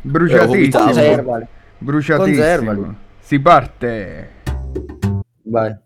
Bruciatissimo. Conservali. Bruciatissimo. Conservali. Si parte. Vai.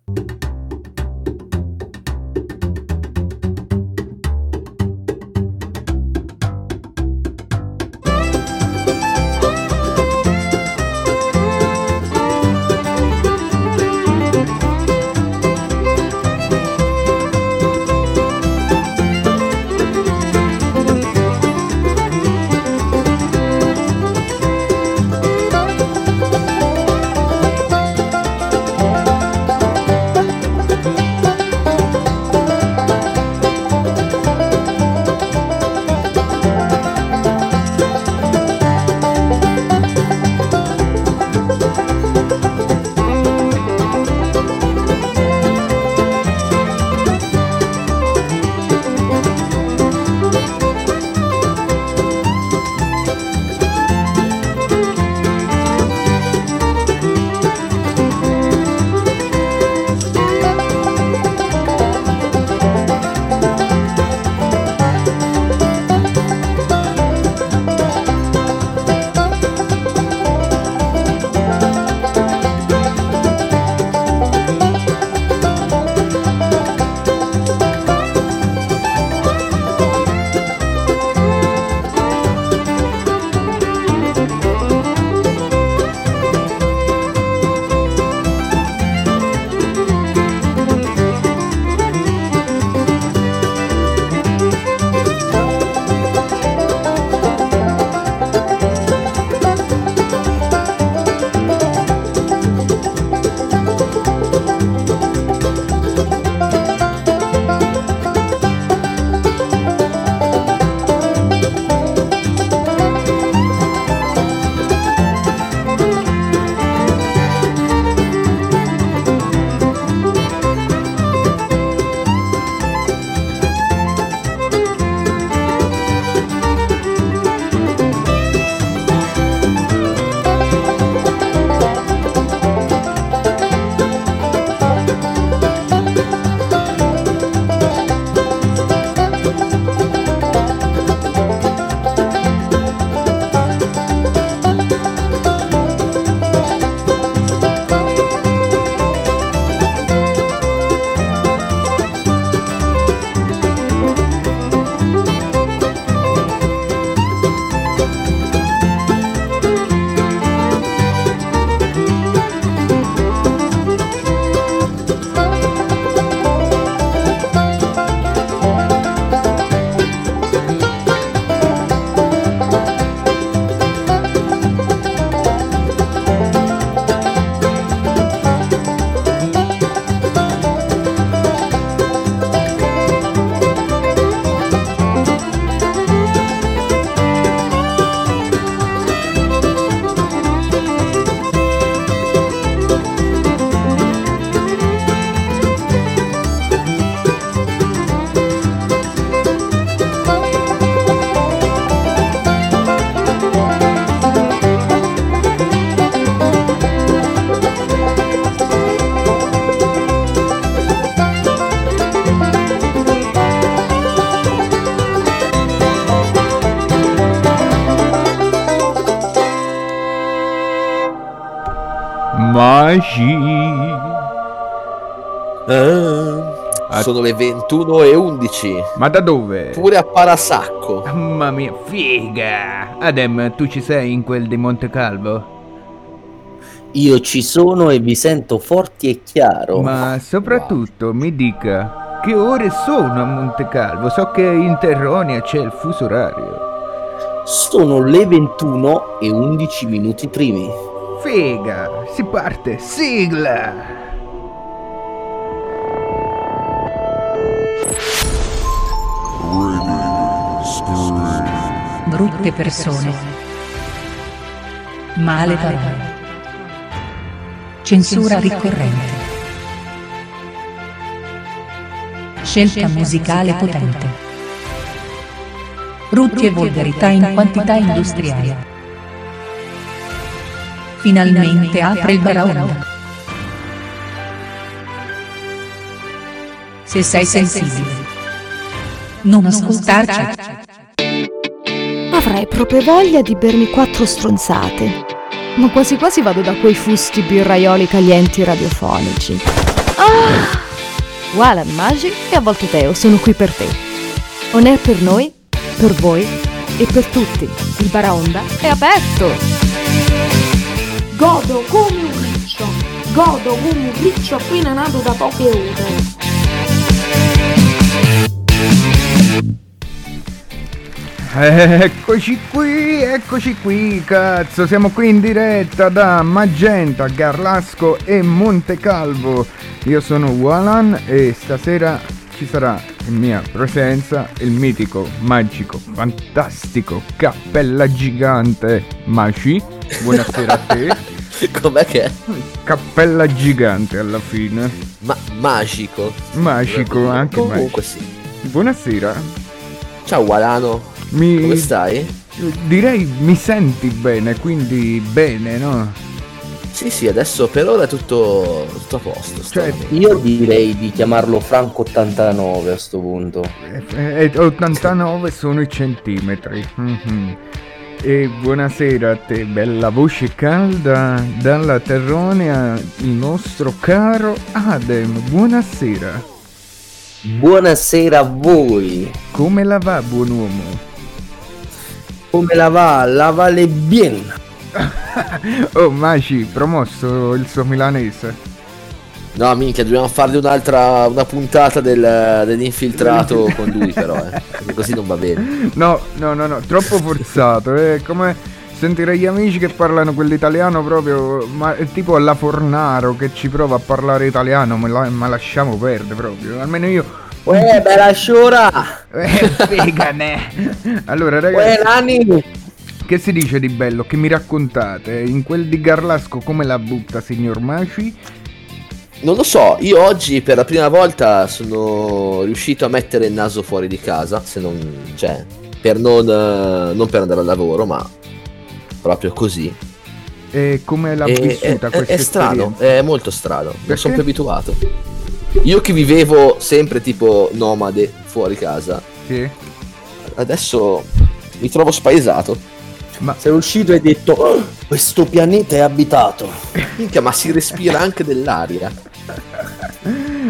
Magi. Ah, sono le 21 e 11. Ma da dove? Pure a Parasacco. Mamma mia, figa! Adem, tu ci sei in quel di Monte Calvo? Io ci sono e vi sento forti e chiaro. Ma soprattutto mi dica che ore sono a Monte Calvo? So che in Terronia c'è il fuso orario. Sono le 21 e 11 minuti primi. Figa, si parte, sigla! brutte persone, male parole, censura ricorrente, scelta musicale potente, brutti e volgarità in quantità industriale. Finalmente apre il baraonda. Se sei sensibile, non ascoltarci. avrei proprio voglia di bermi quattro stronzate. Ma quasi quasi vado da quei fusti birraioli calienti radiofonici. Ah! Walan Magic e a volte Teo sono qui per te. On air per noi, per voi e per tutti. Il Baraonda è aperto! Godo come un riccio, godo come un riccio appena nato da poche ore. Eccoci qui, eccoci qui, cazzo, siamo qui in diretta da Magenta, Garlasco e Montecalvo. Io sono Walan e stasera ci sarà in mia presenza il mitico, magico, fantastico cappella gigante Maci. Buonasera a te. Com'è che è? Cappella gigante alla fine. Ma- magico. Magico anche magico. Comunque sì. Buonasera. Ciao Walano, Mi come stai? direi mi senti bene, quindi bene, no? Sì, sì, adesso per ora è tutto, tutto a posto. sto Cioè. Io direi di chiamarlo Franco 89 a sto punto. Eh, eh, 89 sono i centimetri. Mhm. E buonasera a te, bella voce calda dalla Terronia, il nostro caro Adem. Buonasera. Buonasera a voi. Come la va, buon uomo? Come la va? La vale bien. Oh, Maci, promosso il suo milanese. No, minchia, dobbiamo fargli un'altra una puntata del- dell'infiltrato con lui, però, eh. Perché così non va bene. No, no, no, no, troppo forzato. È come sentire gli amici che parlano quell'italiano proprio, ma è tipo alla Fornaro che ci prova a parlare italiano, ma, la- ma lasciamo perdere proprio. Almeno io... Uè, bella sciora. Eh, figane. Allora, Uè, ragazzi, nani. che si dice di bello? Che mi raccontate? In quel di Garlasco come la butta, signor Maci? Non lo so, io oggi per la prima volta sono riuscito a mettere il naso fuori di casa, se non... cioè, per non, eh, non per andare al lavoro, ma proprio così. E come l'ha vissuta è, è- questa è strano, esperienza? è molto strano, non Perché? sono più abituato. Io che vivevo sempre tipo nomade fuori casa, Sì. adesso mi trovo spaesato. Sei uscito e hai detto "Oh, questo pianeta è abitato. Minchia, ma si respira anche dell'aria.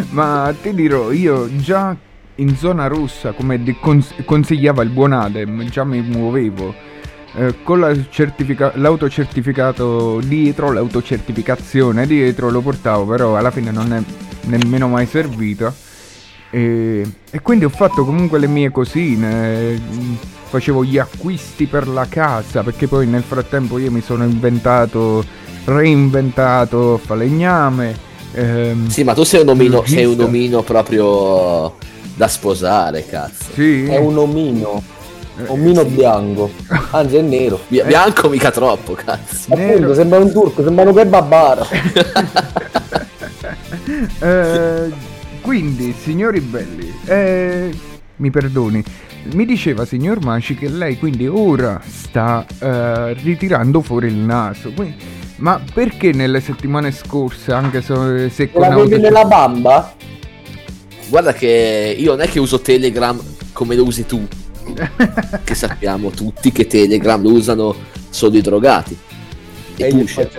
Ma ti dirò, io già in zona rossa, come cons- consigliava il buon Adem, già mi muovevo. eh, con la certifica- l'autocertificato dietro, l'autocertificazione dietro lo portavo, però alla fine non è nemmeno mai servita. E, e quindi ho fatto comunque le mie cosine, mm, facevo gli acquisti per la casa, perché poi nel frattempo io mi sono inventato, reinventato falegname. Ehm, Sì, ma tu sei un omino, sei un omino proprio da sposare, cazzo. Sì, È un omino. Omino bianco. Anzi, è nero. Bia- Bianco mica troppo, cazzo. Nero. Appunto, sembra un turco, sembra un kebabaro. Eh, quindi, signori belli, eh, mi perdoni, mi diceva signor Maci che lei quindi ora sta eh, ritirando fuori il naso. Quindi- ma perché nelle settimane scorse, anche se, se con La vedi auto- nella bamba? Guarda che io non è che uso Telegram come lo usi tu. che sappiamo tutti che Telegram lo usano solo i drogati. E, E pusher.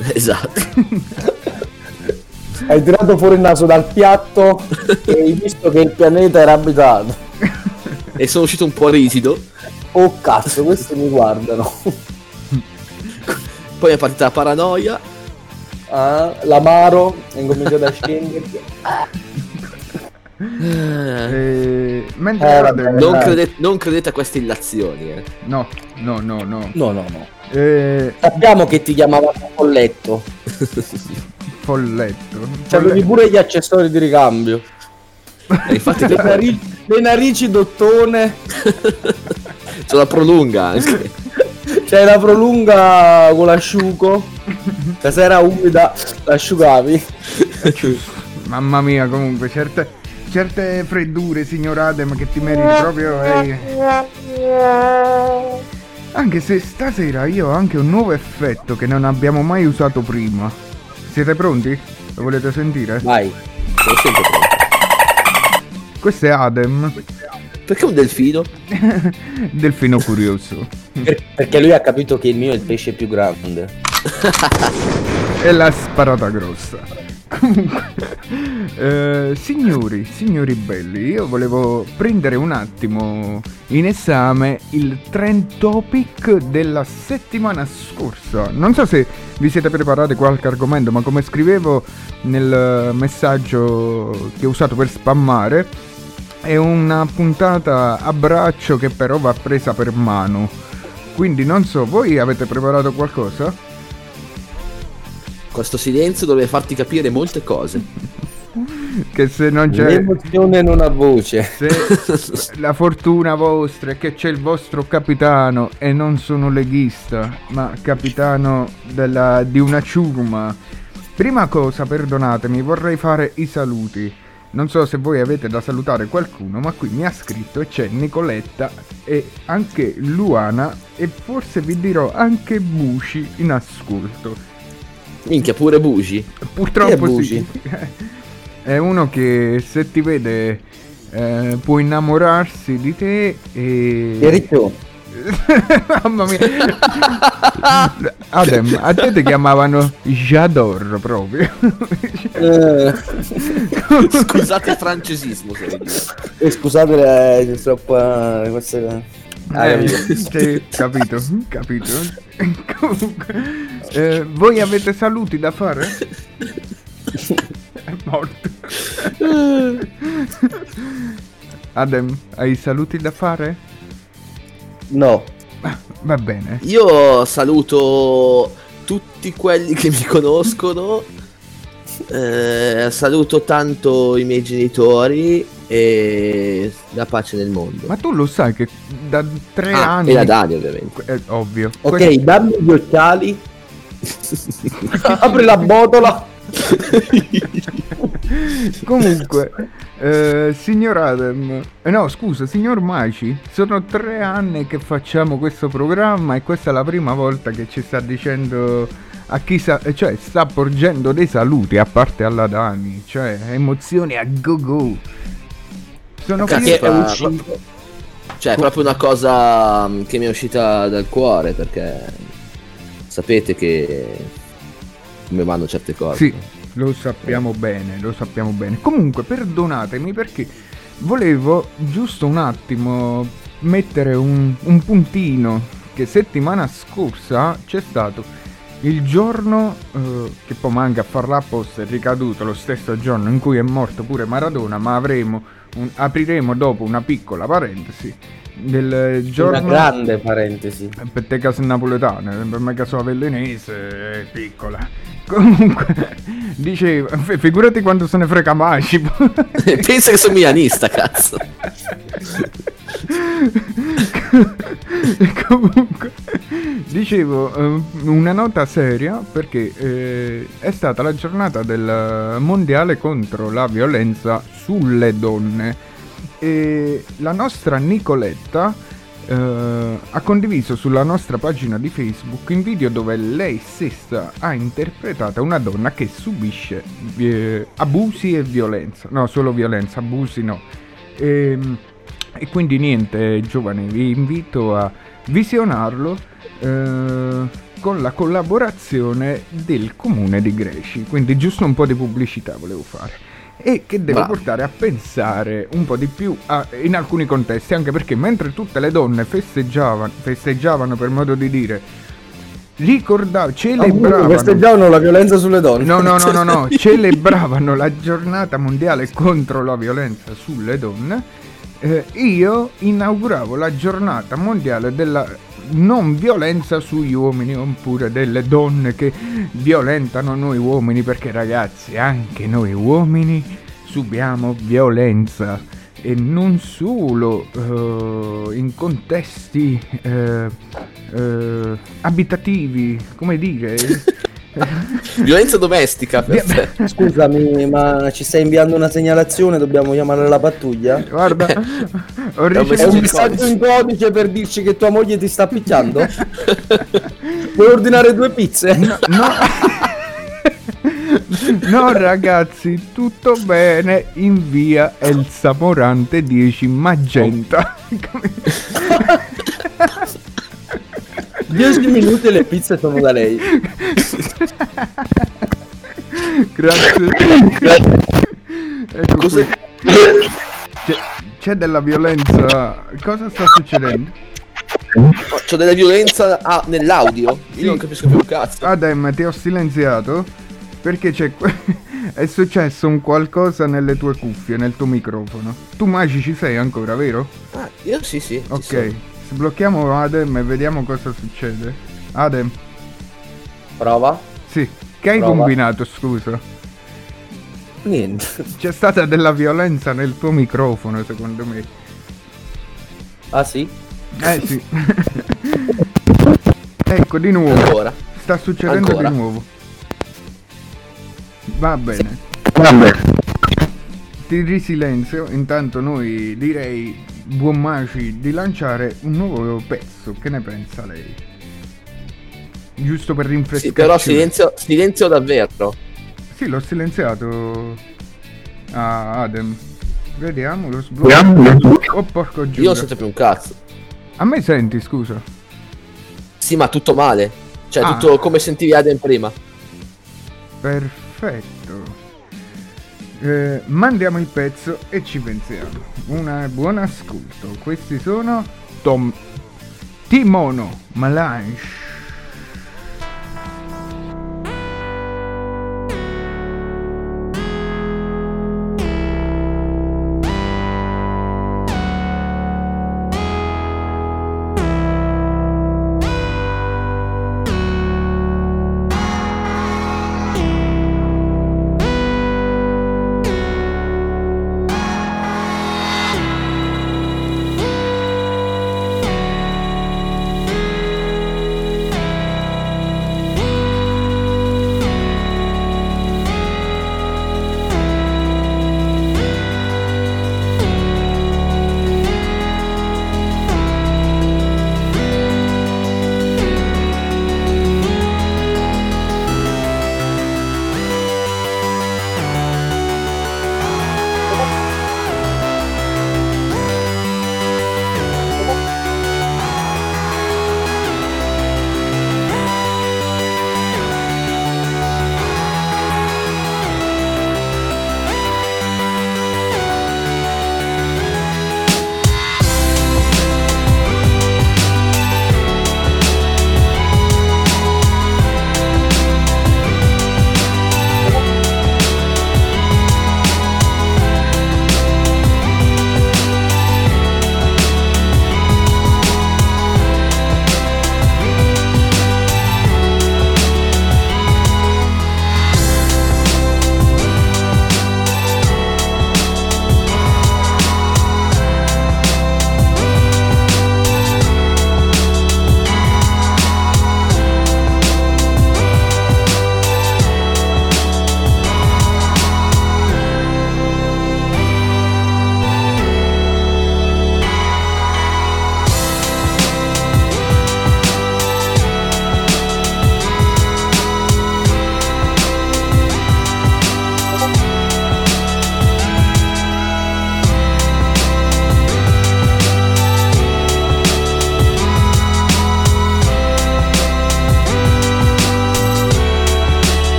Esatto. Hai tirato fuori il naso dal piatto e hai visto che il pianeta era abitato. e sono uscito un po' rigido. Oh cazzo, questi mi guardano. Poi è partita la paranoia. Ah, l'amaro è incominciato a scendere. Eh, Eh, mentre Eh, vabbè. non, crede- non credete a queste illazioni. Eh. No, no, no, no. No, no, no. Eh, Sappiamo che ti chiamava Folletto. folletto. C'avevi pure gli accessori di ricambio. E infatti Le, nari- le narici d'ottone. c'è la prolunga anche. C'è la prolunga con l'asciugo. La sera umida l'asciugavi. Mamma mia, comunque, certe, certe freddure, signor Adem, che ti meriti proprio. eh. Anche se stasera io ho anche un nuovo effetto che non abbiamo mai usato prima. Siete pronti? Lo volete sentire? Vai. Sono sempre pronto. Questo è Adem Perché un delfino? Delfino curioso. Per- perché lui ha capito che il mio è il pesce più grande. E la sparata grossa. Comunque, eh, signori, signori belli, io volevo prendere un attimo in esame il trend topic della settimana scorsa. Non so se vi siete preparati qualche argomento, ma come scrivevo nel messaggio che ho usato per spammare, è una puntata a braccio che però va presa per mano. Quindi non so, voi avete preparato qualcosa? Questo silenzio doveva farti capire molte cose. Che se non c'è... L'emozione non ha voce. Se la fortuna vostra è che c'è il vostro capitano e non sono leghista, ma capitano della- di una ciurma. Prima cosa, perdonatemi, vorrei fare i saluti. Non so se voi avete da salutare qualcuno, ma qui mi ha scritto e c'è Nicoletta e anche Luana e forse vi dirò anche Bushi in ascolto. Minchia, pure bugi. Purtroppo è sì. È uno che se ti vede eh, può innamorarsi di te e... Piericcio, Mamma mia. Adem, a te ti chiamavano Jador proprio. eh, Scusate il francesismo, eh, scusate, eh, troppo, eh, queste... Ah, Eh, capito. sì, capito, capito. Comunque, eh, voi avete saluti da fare? È morto. Adem, hai saluti da fare? No, Va bene. Io saluto tutti quelli che mi conoscono. eh, saluto tanto i miei genitori e la pace nel mondo. Ma tu lo sai che da tre Ah, anni... e la Dani, ovviamente. È ovvio. ok, Que- dammi gli occhiali. Apri la botola. Comunque, eh, signor Adem, eh, no scusa, signor Maci, sono tre anni che facciamo questo programma e questa è la prima volta che ci sta dicendo a chi sa, eh, cioè sta porgendo dei saluti a parte alla Dani, cioè emozioni a go go. Sono Cazzo, è uscito. Cioè, è proprio una cosa mm, che mi è uscita dal cuore perché sapete che come vanno certe cose. Sì, lo sappiamo bene, lo sappiamo bene. Comunque, perdonatemi perché volevo giusto un attimo mettere un, un puntino che settimana scorsa c'è stato il giorno eh, che poi manca a farla apposta è ricaduto lo stesso giorno in cui è morto pure Maradona, ma avremo un- apriremo dopo una piccola parentesi del giorno Una grande parentesi. per te casa napoletana, per me casa avellinese è piccola. Comunque, dicevo, f- figurati quando se ne frega Maci. Pensa che sono milanista, cazzo. Comunque, dicevo, eh, una nota seria perché eh, è stata la giornata del mondiale contro la violenza sulle donne. E la nostra Nicoletta eh, ha condiviso sulla nostra pagina di Facebook un video dove lei stessa ha interpretato una donna che subisce eh, abusi e violenza. No, solo violenza, abusi no. Ehm, e quindi niente, giovani, vi invito a visionarlo eh, con la collaborazione del comune di Greci. Quindi giusto un po' di pubblicità volevo fare. E che deve Bravo. portare a pensare un po' di più a- in alcuni contesti, anche perché mentre tutte le donne festeggiavano, festeggiavano per modo di dire, ricordavano, celebravano... Festeggiavano la violenza sulle donne. No, no, no, no, no, celebravano la giornata mondiale contro la violenza sulle donne. eh, io inauguravo la giornata mondiale della non violenza sugli uomini oppure delle donne che violentano noi uomini perché ragazzi anche noi uomini subiamo violenza e non solo eh, in contesti eh, eh, abitativi come dire Violenza domestica. Scusami, ma ci stai inviando una segnalazione? Dobbiamo chiamare la pattuglia? Guarda, ho È un È un ricevuto... in messaggio in codice per dirci che tua moglie ti sta picchiando? Vuoi ordinare due pizze? No, no. No ragazzi, tutto bene in via Elsa Morante 10 Magenta. 10 minuti e le pizze sono da lei. Grazie. Ecco Cos'è? C'è, c'è della violenza. Cosa sta succedendo? C'ho della violenza ah, nell'audio. Io non capisco più un cazzo. Adem, ti ho silenziato perché c'è è successo un qualcosa nelle tue cuffie, nel tuo microfono. Tu Magi ci sei ancora, vero? Ah, io sì, sì. Ok. Sblocchiamo Adem e vediamo cosa succede. Adem, Prova? sì. Che hai Prova. combinato, scusa? Niente. C'è stata della violenza nel tuo microfono, secondo me. Ah sì? Eh sì. ecco, di nuovo. Ancora. Sta succedendo Ancora? di nuovo. Va bene. Ti risilenzio, intanto noi direi, buon Maci, di lanciare un nuovo pezzo. Che ne pensa lei? Giusto per rinfrescare. Sì, però silenzio, silenzio davvero. Sì, l'ho silenziato. Ah, Adem. Vediamo, lo sblocco. Oh, porco Io giù. non sento più un cazzo. A me senti, scusa. Sì, ma tutto male. Cioè, Ah. tutto come sentivi Adem prima. Perfetto. Eh, mandiamo il pezzo e ci pensiamo. Un buon ascolto. Questi sono Tom Timono Malange.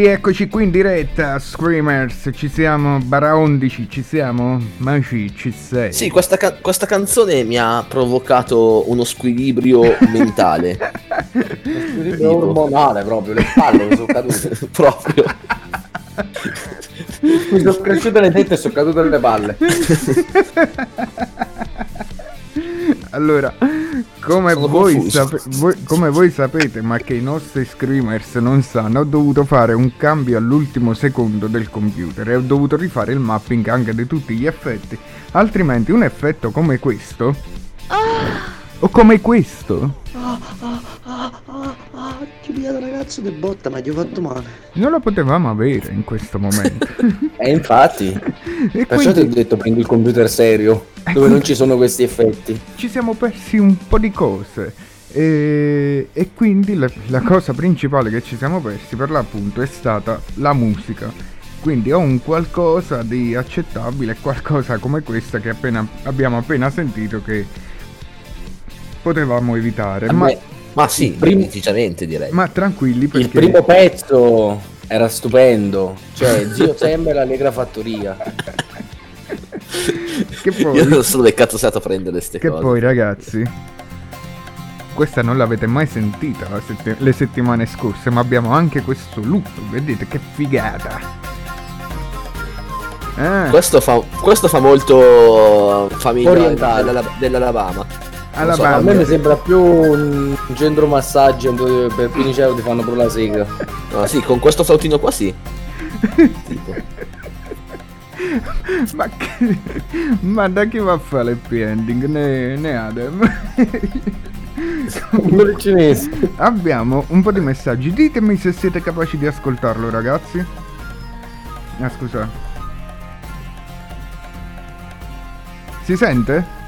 Rieccoci qui in diretta, Screamers, ci siamo, Bara 11, ci siamo? Maci, ci sei? Sì, questa, ca- questa canzone mi ha provocato uno squilibrio mentale. È ormonale proprio, le palle mi sono cadute. Proprio. Mi sono cresciute le tette e sono cadute le palle. come voi, sape- voi- come voi sapete, ma che i nostri screamers non sanno, ho dovuto fare un cambio all'ultimo secondo del computer e ho dovuto rifare il mapping anche di tutti gli effetti. Altrimenti un effetto come questo... O come questo... Ti pigliato ragazzo che botta, ma gli ho fatto male. Non lo potevamo avere in questo momento. E infatti, e perciò ti ho quindi detto prendi il computer serio, dove non ci sono questi effetti. ci siamo persi un po' di cose. E, e quindi la, la cosa principale che ci siamo persi per l'appunto è stata la musica. Quindi ho un qualcosa di accettabile, qualcosa come questa che appena, abbiamo appena sentito che potevamo evitare. Ma, Vabbè, Ma sì, Prim- decisamente direi. ma tranquilli perché... Il primo pezzo era stupendo, cioè Zio Sam e l'Allegra Fattoria. che poi... Io non so dove cazzo sei andato a prendere queste Che cose. poi ragazzi, questa non l'avete mai sentita la sette- le settimane scorse, ma abbiamo anche questo loop, vedete che figata. Ah, Questo fa, questo fa molto famiglia Orientale. dell'Ala- dell'Alabama. Alla so, A me mi sembra più un centro massaggio dove per Piniceo ti fanno pure la sega. No, sì, con questo flautino qua sì. Tipo. ma, che- ma da chi va a fare l'happy ending? Ne, ne Adem. Quello cinese. abbiamo un po' di messaggi, ditemi se siete capaci di ascoltarlo ragazzi. Ah scusa. Si sente?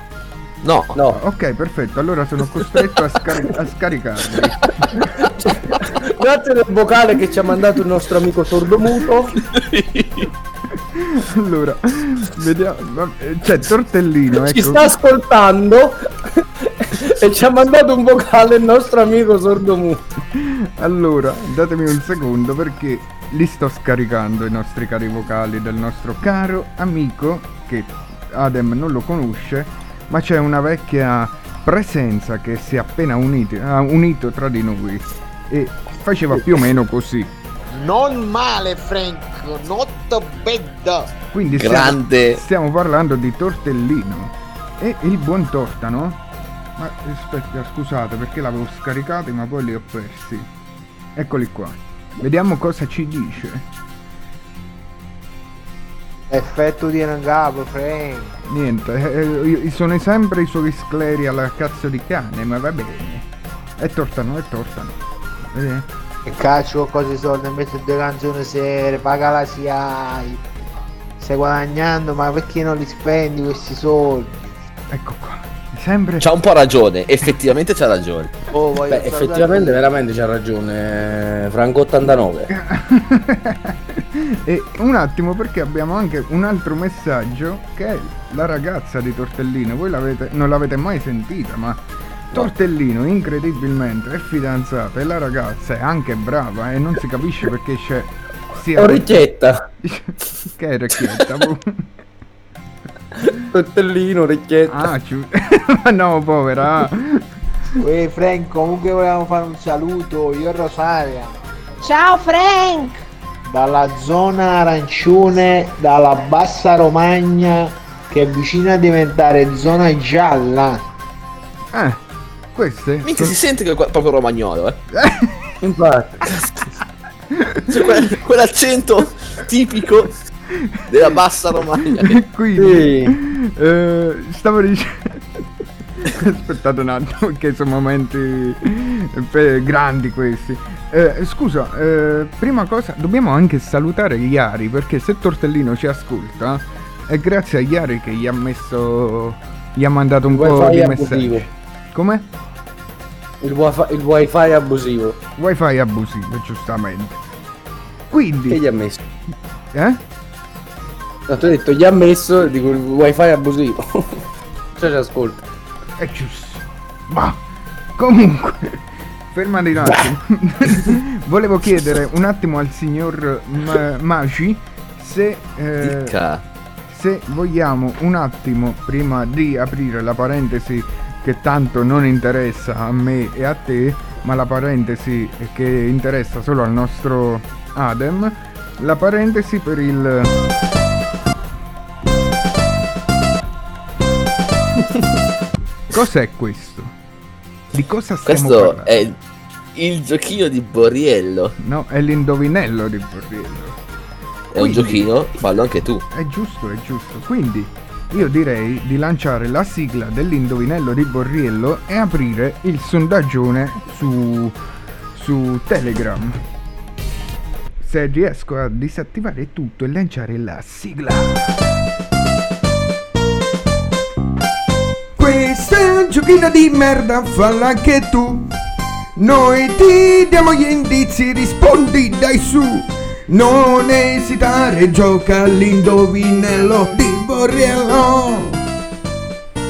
No, No, Ok, perfetto, allora sono costretto a, scari- a scaricarli. grazie del vocale che ci ha mandato il nostro amico sordomuto. Allora, vediamo. C'è Tortellino, Ci ecco. sta ascoltando e ci ha mandato un vocale il nostro amico sordomuto. Allora, datemi un secondo perché li sto scaricando i nostri cari vocali del nostro caro amico che Adem non lo conosce, ma c'è una vecchia presenza che si è appena ha unito tra di noi e faceva più o meno così. Non male, Frank, not bad. Quindi stiamo, grande. stiamo parlando di Tortellino e il buon Tortano. Ma aspetta, scusate perché l'avevo scaricati ma poi li ho persi. Eccoli qua. Vediamo cosa ci dice. Effetto di capo, Frank. Niente, eh, sono sempre i suoi scleri alla cazzo di cane, ma va bene. È Tortano, è Tortano. Eh, E caccio di soldi invece due canzoni serie, paga la SIAI. Stai guadagnando, ma perché non li spendi questi soldi? ecco qua. Sempre... C'ha un po' ragione, effettivamente c'ha ragione. Oh, Beh, effettivamente, veramente c'ha ragione. eh, Franco 89. e un attimo perché abbiamo anche un altro messaggio che è la ragazza di Tortellino. Voi l'avete, non l'avete mai sentita, ma Tortellino incredibilmente è fidanzata e la ragazza è anche brava e non si capisce perché c'è sia Orecchietta. che è orecchietta. Tortellino, orecchietta. ah, ci- ma no, povera. Uè, Frank, comunque volevamo fare un saluto, io e Rosaria. Ciao Frank! Dalla zona arancione, dalla bassa Romagna, che è vicina a diventare zona gialla. Eh, queste Minchia, si sono- sente che è proprio romagnolo, eh. Infatti. Quel- quell'accento tipico della bassa Romagna. E quindi Sì. eh, stavo dicendo aspettate un attimo che sono momenti eh, grandi questi Eh, scusa eh, prima cosa dobbiamo anche salutare Iari perché se Tortellino ci ascolta è grazie a Iari che gli ha messo gli ha mandato un po' di messaggi come? Il wifi, il wifi abusivo. wifi abusivo giustamente Che quindi gli ha messo? eh? No, tu hai detto gli ha messo dico il wifi abusivo. cioè ci ascolta. È giusto. Ma comunque, fermati un attimo. Volevo chiedere un attimo al signor Ma- Maci se, eh, se vogliamo un attimo, prima di aprire la parentesi che tanto non interessa a me e a te, ma la parentesi che interessa solo al nostro Adem, la parentesi per il... Cos'è questo? Di cosa stiamo Questo parlando? è il, giochino di Borriello. No, è l'indovinello di Borriello. È un giochino, fallo anche tu. È giusto, è giusto. Quindi io direi di lanciare la sigla dell'indovinello di Borriello e aprire il sondaggione su, su Telegram. Se riesco a disattivare tutto e lanciare la sigla. Giochino di merda, falla anche tu. Noi ti diamo gli indizi, rispondi dai su. Non esitare, gioca all'indovinello di Borriello.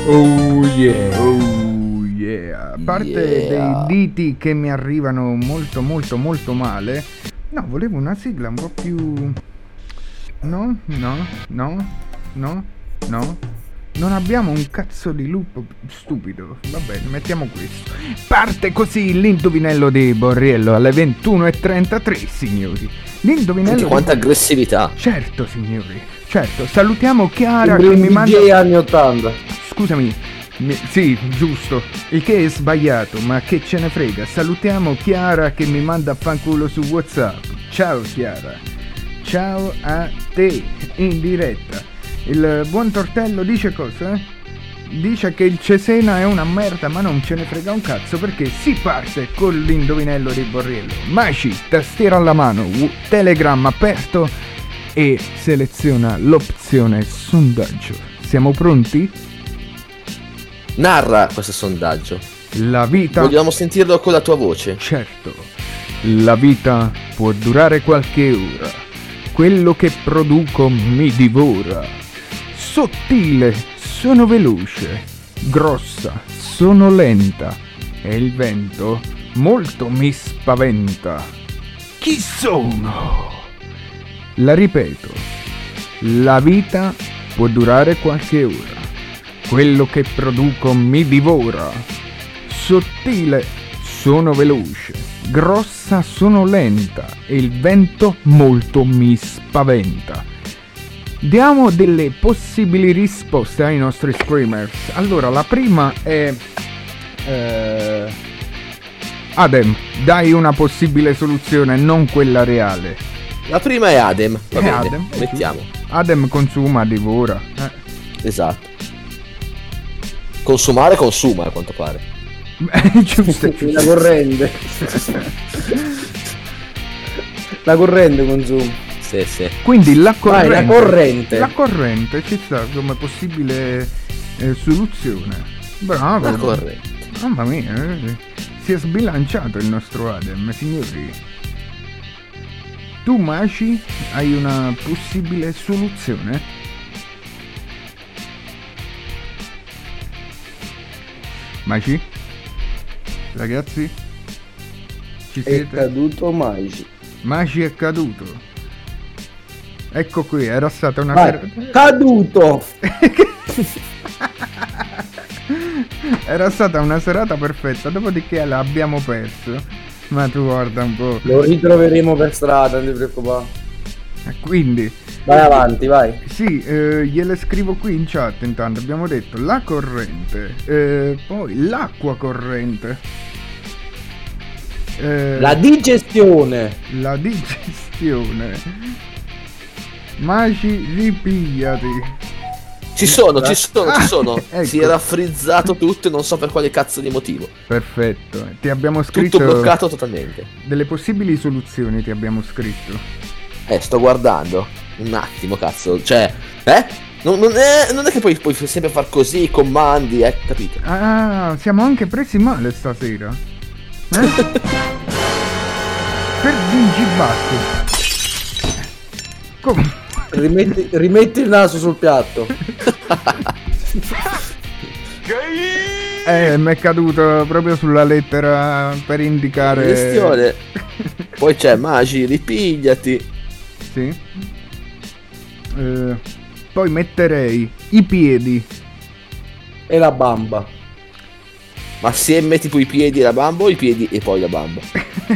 Oh yeah, oh yeah. A parte Yeah. dei diti che mi arrivano molto molto molto male, no, volevo una sigla un po' più... No, no, no, no, no. Non abbiamo un cazzo di loop stupido. Va bene, mettiamo questo. Parte così l'indovinello di Borriello alle 21.33, signori. L'indovinello di quanta aggressività. Certo, signori. Certo, salutiamo Chiara che mi manda DJ anni 80. Scusami. mi- Sì, giusto. Il che è sbagliato, ma che ce ne frega. Salutiamo Chiara che mi manda a fanculo su WhatsApp. Ciao Chiara. Ciao a te in diretta. Il buon Tortello dice cosa? Dice che il Cesena è una merda, ma non ce ne frega un cazzo perché si parte con l'indovinello di Borriello. Maci, tastiera alla mano, w- Telegram aperto e seleziona l'opzione sondaggio. Siamo pronti? Narra questo sondaggio. La vita... Vogliamo sentirlo con la tua voce. Certo, la vita può durare qualche ora. Quello che produco mi divora. Sottile, sono veloce. Grossa, sono lenta. E il vento molto mi spaventa. Chi sono? La ripeto. La vita può durare qualche ora. Quello che produco mi divora. Sottile, sono veloce. Grossa, sono lenta. E il vento molto mi spaventa. Diamo delle possibili risposte ai nostri screamers. Allora, la prima è... eh, Adem, dai una possibile soluzione, non quella reale. La prima è Adem. Va È bene, Adem, mettiamo. Adem consuma, divora. Eh. Esatto. Consumare consuma a quanto pare. Giusto. La corrente. la corrente consuma. Sì, sì. Quindi la Vai, corrente, la corrente. la corrente ci sta come possibile eh, soluzione. Bravo. La corrente. Mamma mia, eh, si è sbilanciato il nostro Adem, signori. Tu, Maci, hai una possibile soluzione? Maci? Ragazzi? Ci È siete? caduto Magic. Maci è caduto. Ecco qui, era stata una Vai, ser- caduto! Era stata una serata perfetta, dopodiché l'abbiamo perso. Ma tu guarda un po'. Lo ritroveremo per strada, non ti preoccupare. Quindi, Vai avanti, vai. sì, eh, gliele scrivo qui in chat intanto. Abbiamo detto la corrente, eh, poi l'acqua corrente. eh, La digestione. la digestione. Maci, ripigliati. Ci sono, ci sono, Ah, ci sono. ecco. Si era frizzato tutto e non so per quale cazzo di motivo. Perfetto. Ti abbiamo Tutto scritto bloccato totalmente. delle possibili soluzioni, ti abbiamo scritto. Eh, sto guardando. Un attimo, cazzo. Cioè, eh? Non, non è, non è che poi puoi sempre far così, i comandi, eh, capito? Ah, siamo anche presi male stasera. Eh? per gingibato. Come? Rimetti, rimetti il naso sul piatto. Eh, mi è caduto proprio sulla lettera per indicare... Questione. Poi c'è Magi, ripigliati. Sì. Eh, poi metterei i piedi. E la bamba. Ma assieme tipo i piedi e la bamba o i piedi e poi la bamba?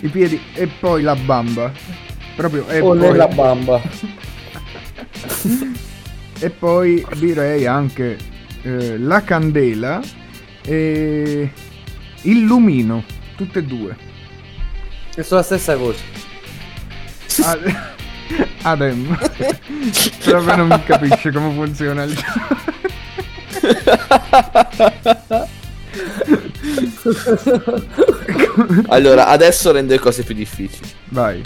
I piedi e poi la bamba. Proprio e o poi... nella bamba. E poi direi anche eh, la candela e il lumino, tutte e due. Che sono la stessa cosa. Ad- Adem, proprio non mi capisce come funziona il gioco. Allora, adesso rendo le cose più difficili. Vai.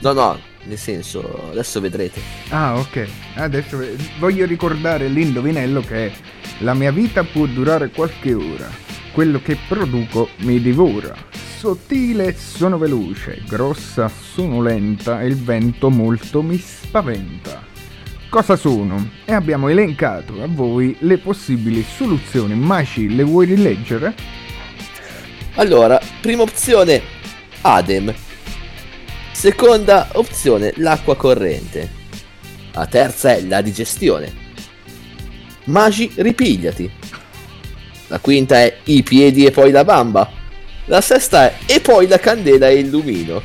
No, no, nel senso, adesso vedrete. Ah, ok. Adesso voglio ricordare l'indovinello che è la mia vita può durare qualche ora. Quello che produco mi divora. Sottile sono veloce, grossa sono lenta e il vento molto mi spaventa. Cosa sono? E abbiamo elencato a voi le possibili soluzioni. Maci, le vuoi rileggere? Allora, prima opzione, Adem. Seconda opzione, l'acqua corrente. La terza è la digestione. Magi, ripigliati. La quinta è i piedi e poi la bamba. La sesta è e poi la candela e il lumino.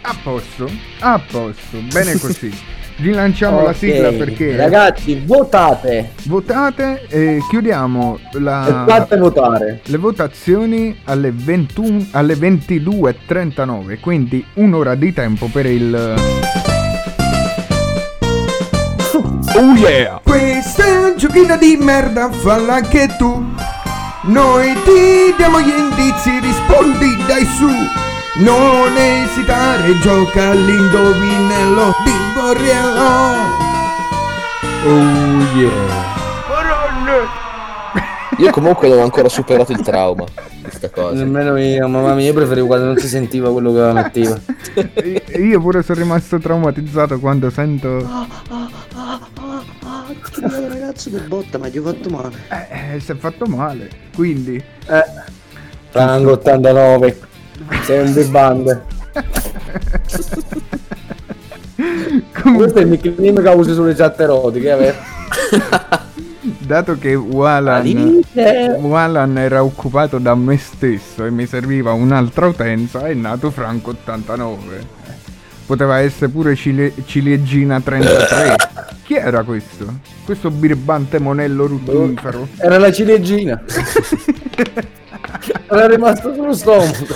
A posto, a posto, bene così. Rilanciamo la Ok, sigla perché Ragazzi, votate. votate e chiudiamo la... E fate votare. Le votazioni alle, 21, alle 22.39, quindi un'ora di tempo per il... Oh yeah! Questa è un giochino di merda, falla anche tu. Noi ti diamo gli indizi, rispondi dai su. Non esitare, gioca all'indovinello di Borriello. Oh yeah! Io comunque non ho ancora superato il trauma di questa cosa. Nemmeno io, mamma mia, io preferivo quando non si sentiva quello che metteva. Io pure sono rimasto traumatizzato quando sento... Ah, ah, ah, ah, ah, ragazzo del botta, ma gli ho fatto male. Eh, si è fatto male, quindi... Eh, Franco 89. Sei un big band. Questo è il nickname che usi sulle chat erotiche, vabbè. Dato che Walan, era occupato da me stesso e mi serviva un'altra utenza, è nato Franco 89. Poteva essere pure Cile- Ciliegina 33. Chi era questo? Questo birbante monello ruttifero? Era la ciliegina. Era rimasto sullo stomaco.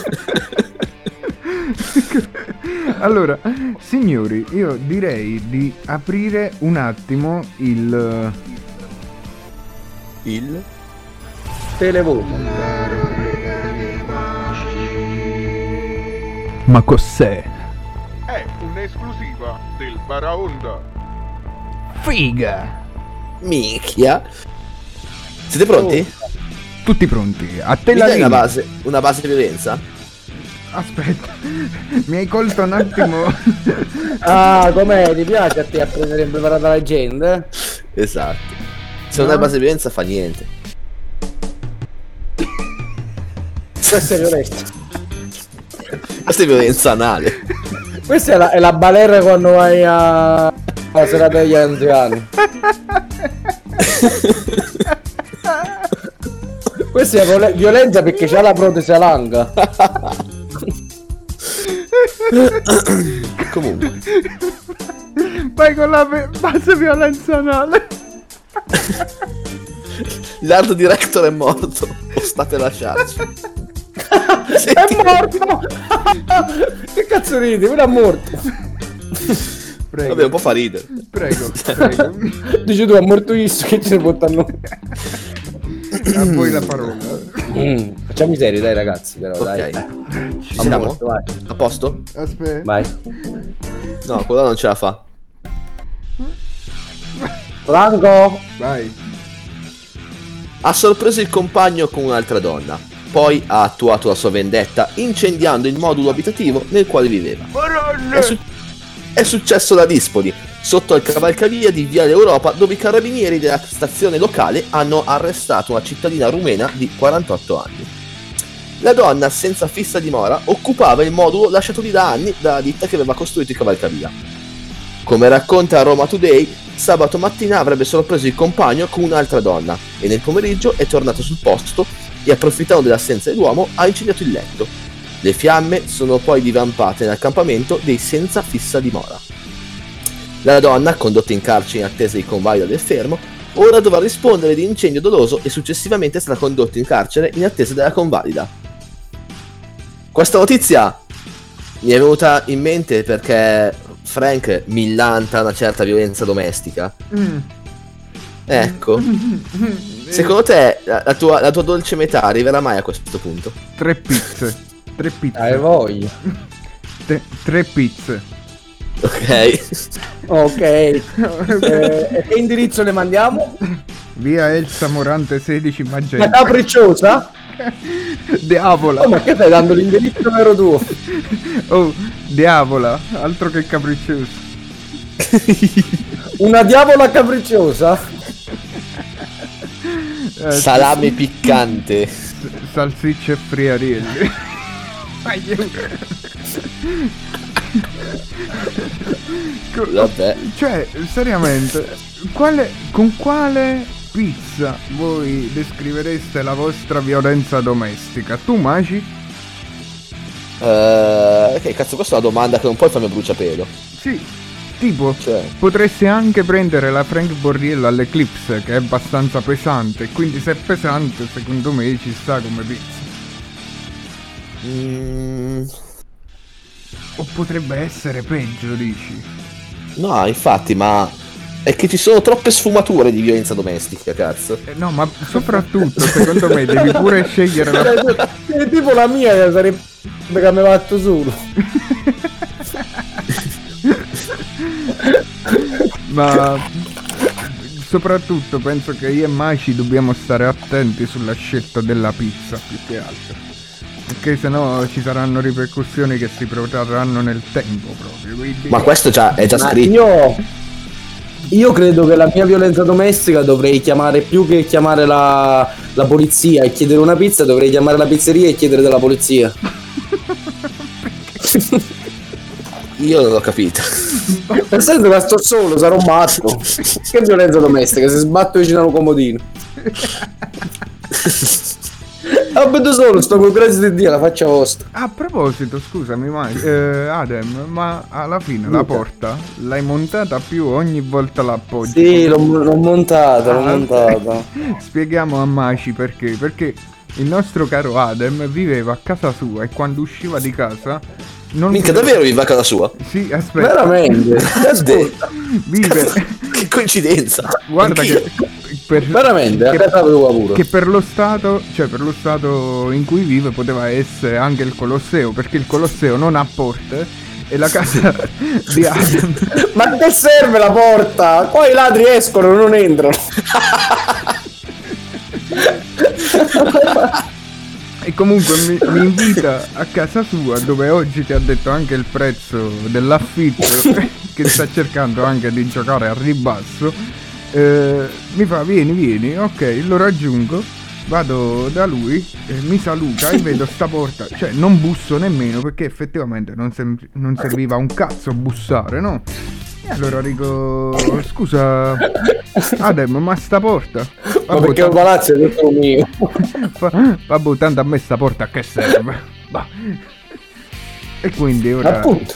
Allora, signori, io direi di aprire un attimo il... Il? Televoto. Ma cos'è? È un'esclusiva del Baraonda. Figa! Minchia. Siete pronti? Tutti pronti? A te Mi la una linea. base, una base di violenza? Aspetta, mi hai colto un attimo. Ah, com'è? Ti piace a te a prendere impreparata la gente? Esatto. Se non hai base di violenza fa niente. Questa è violenza. Questa è violenza anale. Questa è la, è la balera quando vai a... alla serata degli anziani. Questa è viol- violenza perché c'ha la protesi alanga. Comunque. Vai con la base violenza anale. L'art director è morto. O state a lasciarci. È morto! che cazzo ridi? Quello è morto. Prego, Vabbè, un po' fa ridere. prego, prego. Dici tu, è morto Isso, che ce ne può a voi la parola. Mm, facciamo i seri, dai ragazzi, però, dai. Ok. Ci A siamo? morto, vai. A posto? Aspetta. Vai. No, quella non ce la fa. Franco! Vai. Ha sorpreso il compagno con un'altra donna. Poi ha attuato la sua vendetta incendiando il modulo abitativo nel quale viveva. È, su- è successo da Dispoli, sotto al cavalcavia di Viale Europa dove i carabinieri della stazione locale hanno arrestato una cittadina rumena di 48 anni. La donna senza fissa dimora occupava il modulo lasciato lì da anni dalla ditta che aveva costruito il cavalcavia. Come racconta Roma Today, sabato mattina avrebbe sorpreso il compagno con un'altra donna e nel pomeriggio è tornato sul posto e approfittando dell'assenza dell'uomo ha incendiato il letto. Le fiamme sono poi divampate nell'accampamento dei senza fissa dimora. La donna, condotta in carcere in attesa di convaglio del fermo, ora dovrà rispondere di incendio doloso e successivamente sarà condotta in carcere in attesa della convalida. Questa notizia mi è venuta in mente perché Frank millanta una certa violenza domestica. Mm. Ecco, secondo te la, la tua, la tua dolce metà arriverà mai a questo punto? Tre pizze. Tre pizze. Hai voglia. Tre, tre pizze. Ok. Ok. Eh, e che indirizzo le mandiamo? Via Elsa Morante 16 La Magenta. capricciosa? Diavola. Oh, ma che stai dando l'indirizzo vero tuo? Oh, diavola. Altro che capriccioso. Una diavola capricciosa? Eh, Salame piccante. s- Salsicce e friarielli. Vabbè. Cioè, seriamente, quale, con quale pizza voi descrivereste la vostra violenza domestica? Tu, Maci? Eh, che cazzo, questa è una domanda che non puoi farmi a bruciapelo. Sì, tipo, Cioè, potresti anche prendere la Frank Borriello all'Eclipse, che è abbastanza pesante, quindi se è pesante, secondo me ci sta come pizza. mm, O potrebbe essere peggio, dici? no, infatti, ma è che ci sono troppe sfumature di violenza domestica, cazzo. Eh, no, ma soprattutto, secondo me, devi pure scegliere la... È tipo la mia che sarebbe che mi fatto solo. Ma soprattutto penso che io e Maci dobbiamo stare attenti sulla scelta della pizza più che altro. Perché sennò ci saranno ripercussioni che si protrarranno nel tempo proprio. Quindi... Ma questo già, è già Ma scritto. io, io credo che la mia violenza domestica dovrei chiamare più che chiamare la, la polizia e chiedere una pizza, dovrei chiamare la pizzeria e chiedere della polizia. Io non l'ho capito. Nel senso che sto solo, sarò matto. Che violenza domestica, se sbatto vicino a un comodino. Abito solo, sto con grazie di Dio, la faccia vostra. A proposito, scusami, ma, eh, Adem, ma alla fine la Luca. porta l'hai montata più ogni volta l'appoggi? Sì, l'ho, l'ho montata, l'ho Ah, montata. Spieghiamo a Maci perché. Perché il nostro caro Adem viveva a casa sua e quando usciva di casa non Minchia, davvero vive a casa sua? Sì, aspetta. Veramente? Cazzo, Vive. che coincidenza. Guarda Anch'io. che per, Veramente, a che- pure. che per lo stato, cioè per lo stato in cui vive poteva essere anche il Colosseo, perché il Colosseo non ha porte e la casa di Adem Ma che serve la porta? Poi i ladri escono, non entrano. E comunque mi, mi invita a casa sua dove oggi ti ha detto anche il prezzo dell'affitto che sta cercando anche di giocare al ribasso. Eh, mi fa vieni vieni, ok, lo raggiungo, vado da lui, eh, mi saluta e vedo sta porta, cioè non busso nemmeno perché effettivamente non, sem- non serviva un cazzo bussare, no? E allora dico, scusa Adem, ma sta porta? Ma Vabbè, perché un palazzo è tutto mio. Fa- Vabbè, tanto a me sta porta a che serve? Bah. E quindi ora... Appunto.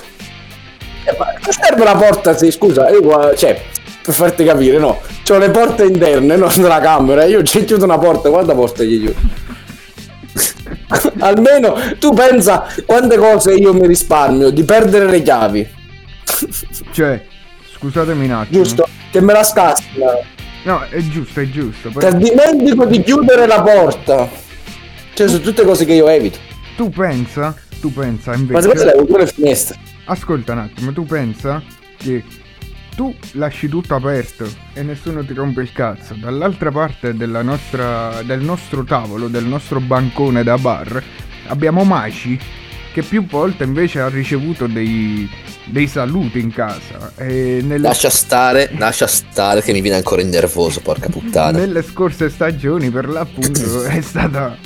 Eh, ma che serve la porta? Sì, scusa, io cioè, per farti capire, no? C'ho le porte interne, no? Della camera, io ci chiudo una porta, quanta porta gli chiudo? Almeno tu pensa quante cose io mi risparmio di perdere le chiavi, Cioè, scusatemi un attimo. giusto? Che me la scassano. No, è giusto, è giusto. Poi- Che dimentico di chiudere la porta. Cioè, sono tutte cose che io evito. Tu pensa, tu pensa Ma invece... te levo pure le finestre? Ascolta un attimo, tu pensa che tu lasci tutto aperto e nessuno ti rompe il cazzo. Dall'altra parte nostra, del nostro tavolo, del nostro bancone da bar, abbiamo Maci che più volte invece ha ricevuto dei, dei saluti in casa. Nelle, Lascia stare, lascia stare che mi viene ancora in nervoso, porca puttana. nelle scorse stagioni, per l'appunto, è stata.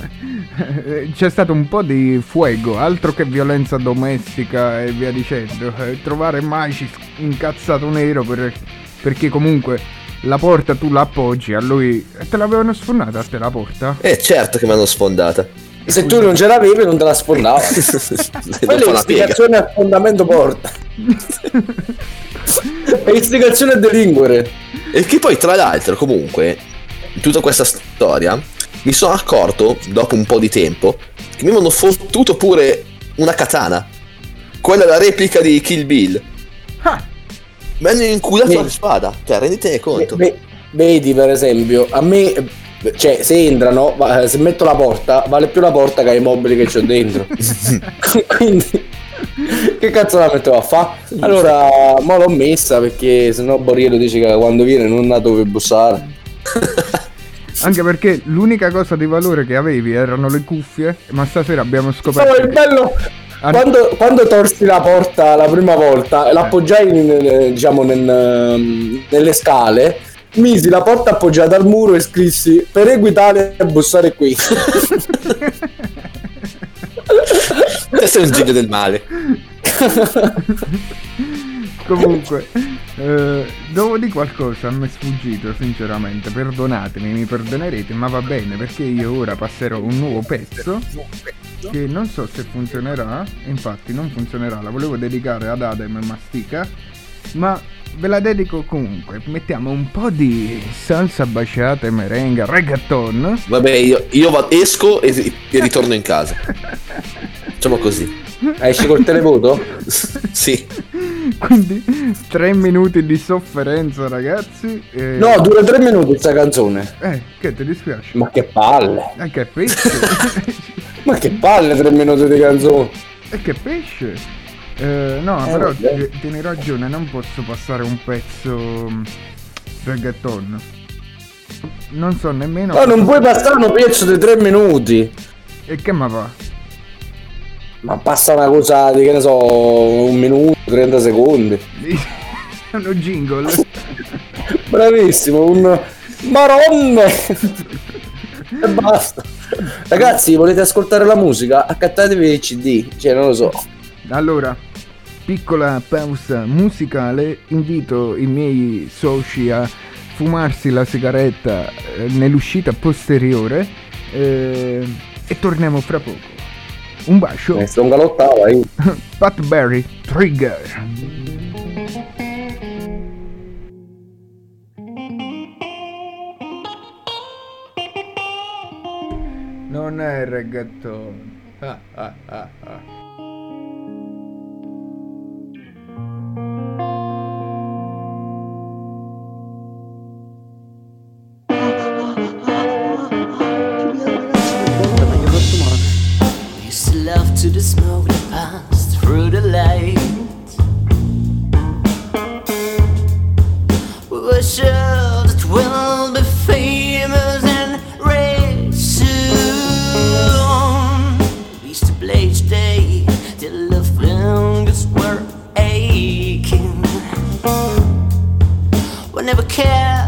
C'è stato un po' di fuego, altro che violenza domestica e via dicendo. Eh, Trovare Magic incazzato nero per- perché comunque la porta tu la appoggi a lui. Te l'avevano sfondata a te la porta? Eh, certo che mi hanno sfondata. Se tu non ce l'avevi non te la sfondava. Quella è una piega. istigazione a fondamento porta. è istigazione a delinquere. E che poi, tra l'altro, comunque, in tutta questa storia, mi sono accorto, dopo un po' di tempo, che mi avevano fottuto pure una katana. Quella è la replica di Kill Bill. Ah, Mi hanno inculato la spada. Cioè, rendete conto. Ve- vedi per esempio, a me, cioè se entrano, va- se metto la porta, vale più la porta che i mobili che c'ho dentro. Quindi, che cazzo la metto a fa? Allora, mo l'ho messa perché sennò Borriello dice che quando viene non ha dove bussare. anche perché l'unica cosa di valore che avevi erano le cuffie, ma stasera abbiamo Oh, scoperto. il che- bello! Ah, Quando, quando torsi la porta la prima volta e l'appoggiai nel- diciamo nel- nelle scale, misi la porta appoggiata al muro e scrissi per Equitalia a bussare qui. Questo è un genio del male. Comunque, eh, dopo di qualcosa mi è sfuggito, sinceramente. Perdonatemi, mi perdonerete, ma va bene perché io ora passerò un nuovo pezzo che non so se funzionerà. Infatti, non funzionerà. La volevo dedicare ad Adem e Mastica, ma ve la dedico comunque. Mettiamo un po' di salsa baciata e merengue, reggaeton. Vabbè, io, io va- esco e, e ritorno in casa. Facciamo così. Esci col televoto? Sì. Quindi, tre minuti di sofferenza, ragazzi. e- No, dura tre minuti questa canzone. Eh, che ti dispiace? Ma che palle! Eh, che pesce! Ma che palle tre minuti di canzone! e che pesce! Eh, no, Eh, però tieni ragione, non posso passare un pezzo mm, reggaeton. Non so nemmeno... Ma non puoi passare un pezzo di tre minuti! E che ma va? Ma passa una cosa di che ne so, un minuto, 30 secondi. Uno jingle. Bravissimo, un maronne! e basta. Ragazzi, volete ascoltare la musica? Accattatevi il CD, cioè non lo so. Allora, piccola pausa musicale, invito i miei soci a fumarsi la sigaretta eh, nell'uscita posteriore eh, e torniamo fra poco. Un bacio. Eh, sto galottava io. Pat Berry, Trigger. Non è reggaeton. Ah, ah, ah, ah. To the that passed through the light. We were sure that we'll be but never care.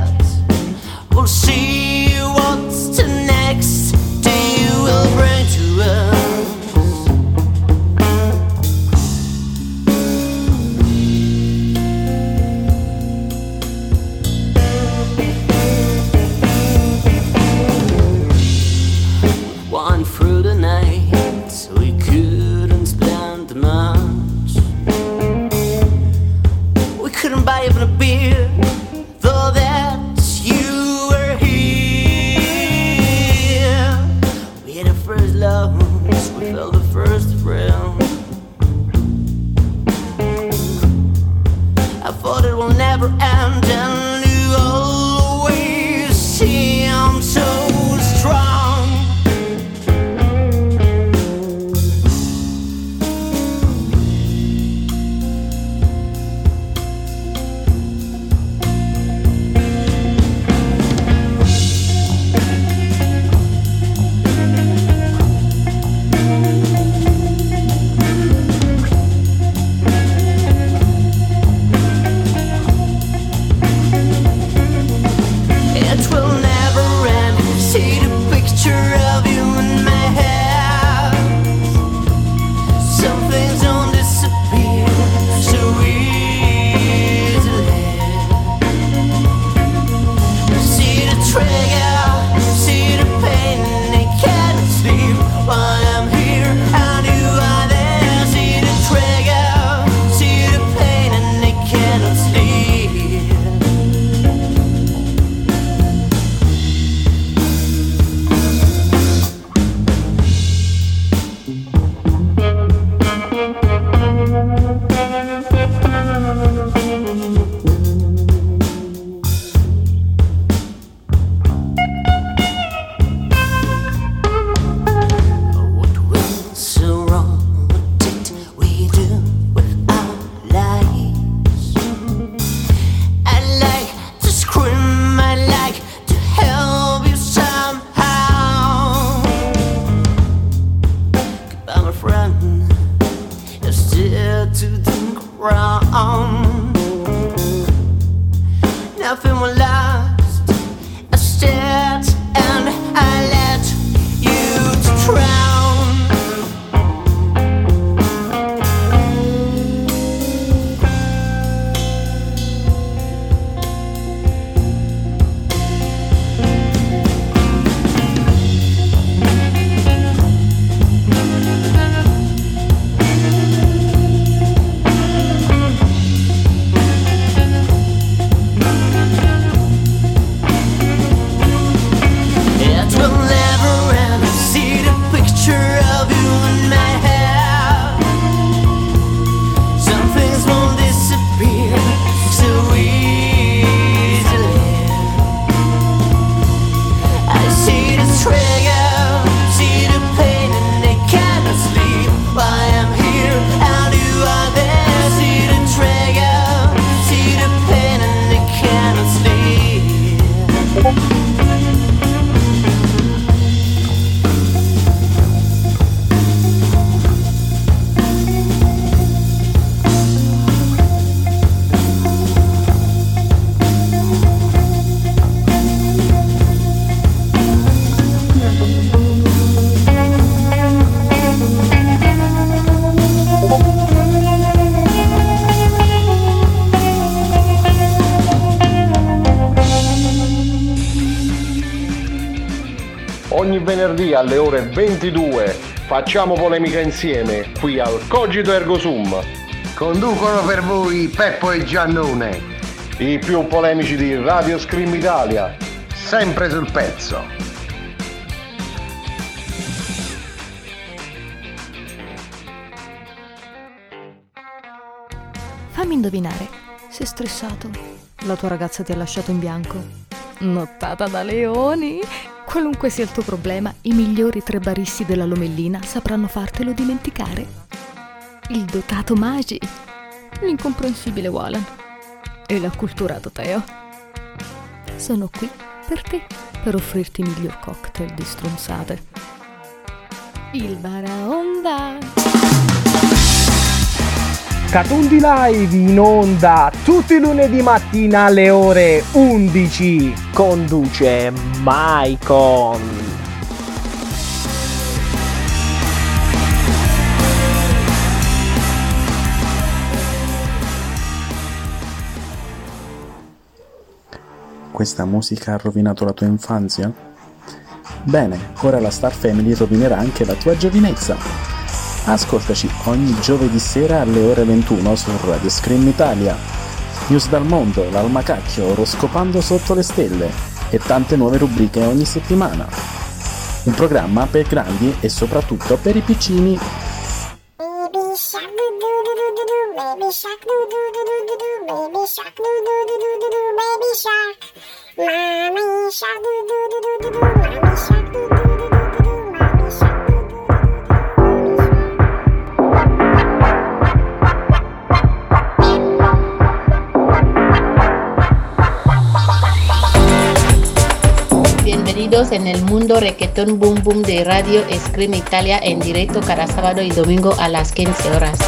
Ogni venerdì alle ore 22 facciamo polemica insieme qui al Cogito Ergo Sum. Conducono per voi Peppo e Giannone. I più polemici di Radio Scream Italia. Sempre sul pezzo. Fammi indovinare, sei stressato? La tua ragazza ti ha lasciato in bianco? Nottata da leoni? Qualunque sia il tuo problema, i migliori tre baristi della Lomellina sapranno fartelo dimenticare. Il dotato Magi, l'incomprensibile Walan e l'acculturato Teo. Sono qui per te, per offrirti il miglior cocktail di stronzate. Il Baraonda. Catundi Live in onda tutti i lunedì mattina alle ore 11. Conduce Maicon. Questa musica ha rovinato la tua infanzia? Bene, ora la Star Family rovinerà anche la tua giovinezza. Ascoltaci ogni giovedì sera alle ore 21 su Radio Scream Italia. News dal mondo, l'almacacchio, oroscopando sotto le stelle e tante nuove rubriche ogni settimana. Un programma per grandi e soprattutto per i piccini. Baby shark. Mommy shark doo doo doo doo doo, mommy shark Bienvenidos en el mundo reggaetón boom boom de Radio Scream Italia en directo cada sábado y domingo a las 15 horas.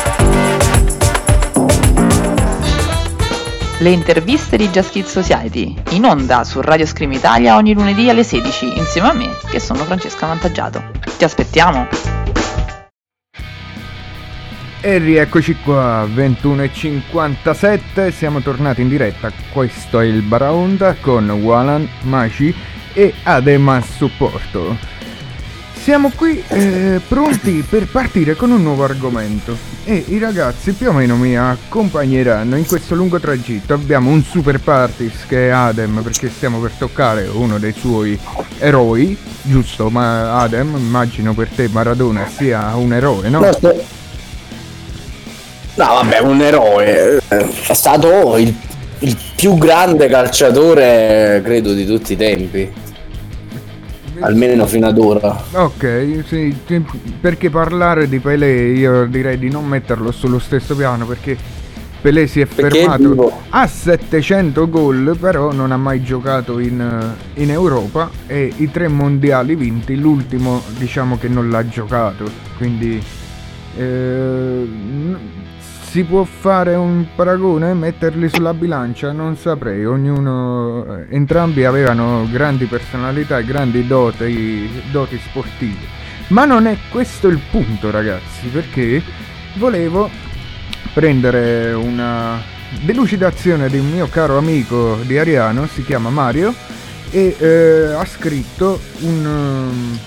Le interviste di Just Kids Society, in onda su Radio Scream Italia ogni lunedì alle 16, insieme a me, che sono Francesca Vantaggiato. Ti aspettiamo! E rieccoci qua, 21.57, siamo tornati in diretta, questo è il Baraonda con Walan, Maci e Adema Supporto. Siamo qui eh, pronti per partire con un nuovo argomento e i ragazzi più o meno mi accompagneranno in questo lungo tragitto. Abbiamo un super partis che è Adem perché stiamo per toccare uno dei suoi eroi, giusto? Ma Adem, immagino per te Maradona sia un eroe, no? Sto- No, vabbè, un eroe. È stato il, il più grande calciatore, credo, di tutti i tempi. Almeno fino ad ora. Ok, sì, perché parlare di Pelé io direi di non metterlo sullo stesso piano perché Pelé si è Perché fermato a 700 gol, però non ha mai giocato in, in Europa e i tre mondiali vinti, l'ultimo diciamo che non l'ha giocato, quindi eh, Si può fare un paragone, metterli sulla bilancia? Non saprei, ognuno, eh, entrambi avevano grandi personalità e grandi doti, doti sportive. Ma non è questo il punto ragazzi, perché volevo prendere una delucidazione di un mio caro amico di Ariano, si chiama Mario, e eh, ha scritto un, um,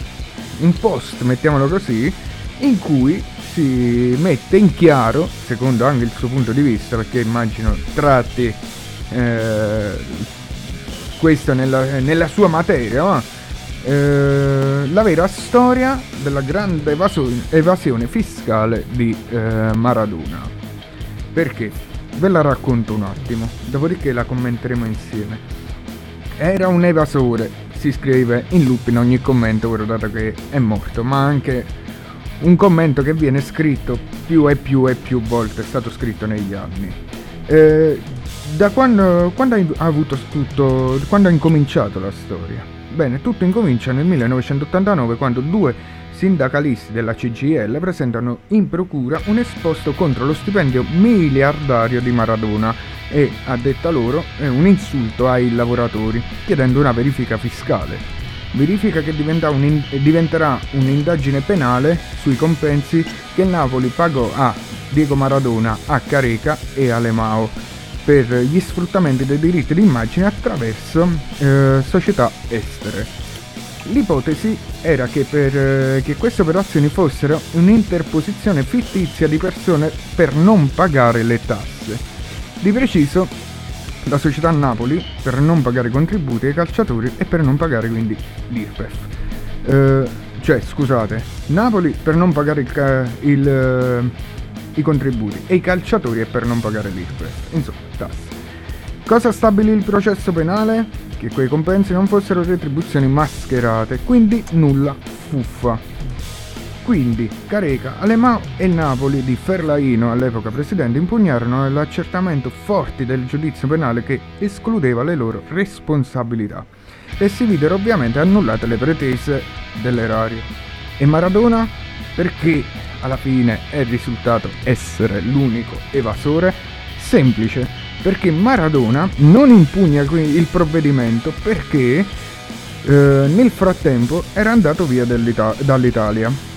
un post, mettiamolo così, in cui si mette in chiaro, secondo anche il suo punto di vista, perché immagino tratti eh, questo nella, nella sua materia, ma, eh, la vera storia della grande evasone- evasione fiscale di eh, Maradona. Perché? Ve la racconto un attimo, dopodiché la commenteremo insieme. Era un evasore, si scrive in loop in ogni commento, dato che è morto, ma anche un commento che viene scritto più e più e più volte, è stato scritto negli anni. Eh, da quando, quando hai avuto tutto, quando ha incominciato la storia? Bene, tutto incomincia nel 1989 quando due sindacalisti della CGL presentano in procura un esposto contro lo stipendio miliardario di Maradona e, a detta loro, è un insulto ai lavoratori, chiedendo una verifica fiscale. Verifica che un- diventerà un'indagine penale sui compensi che Napoli pagò a Diego Maradona, a Careca e a Lemao per gli sfruttamenti dei diritti d'immagine attraverso eh, società estere. L'ipotesi era che, per, eh, che queste operazioni fossero un'interposizione fittizia di persone per non pagare le tasse. Di preciso, la società Napoli per non pagare contributi ai calciatori e per non pagare quindi l'IRPEF. Eh, cioè, scusate, Napoli per non pagare il il, eh, i contributi e i calciatori e per non pagare l'IRPEF. Insomma, tasse. Cosa stabilì il processo penale? Che quei compensi non fossero retribuzioni mascherate, quindi nulla fuffa. Quindi Careca, Alemao e Napoli di Ferlaino, all'epoca presidente, impugnarono l'accertamento forti del giudizio penale che escludeva le loro responsabilità e si videro ovviamente annullate le pretese dell'erario. E Maradona? Perché alla fine è risultato essere l'unico evasore? Semplice, perché Maradona non impugna il provvedimento perché eh, nel frattempo era andato via dall'Italia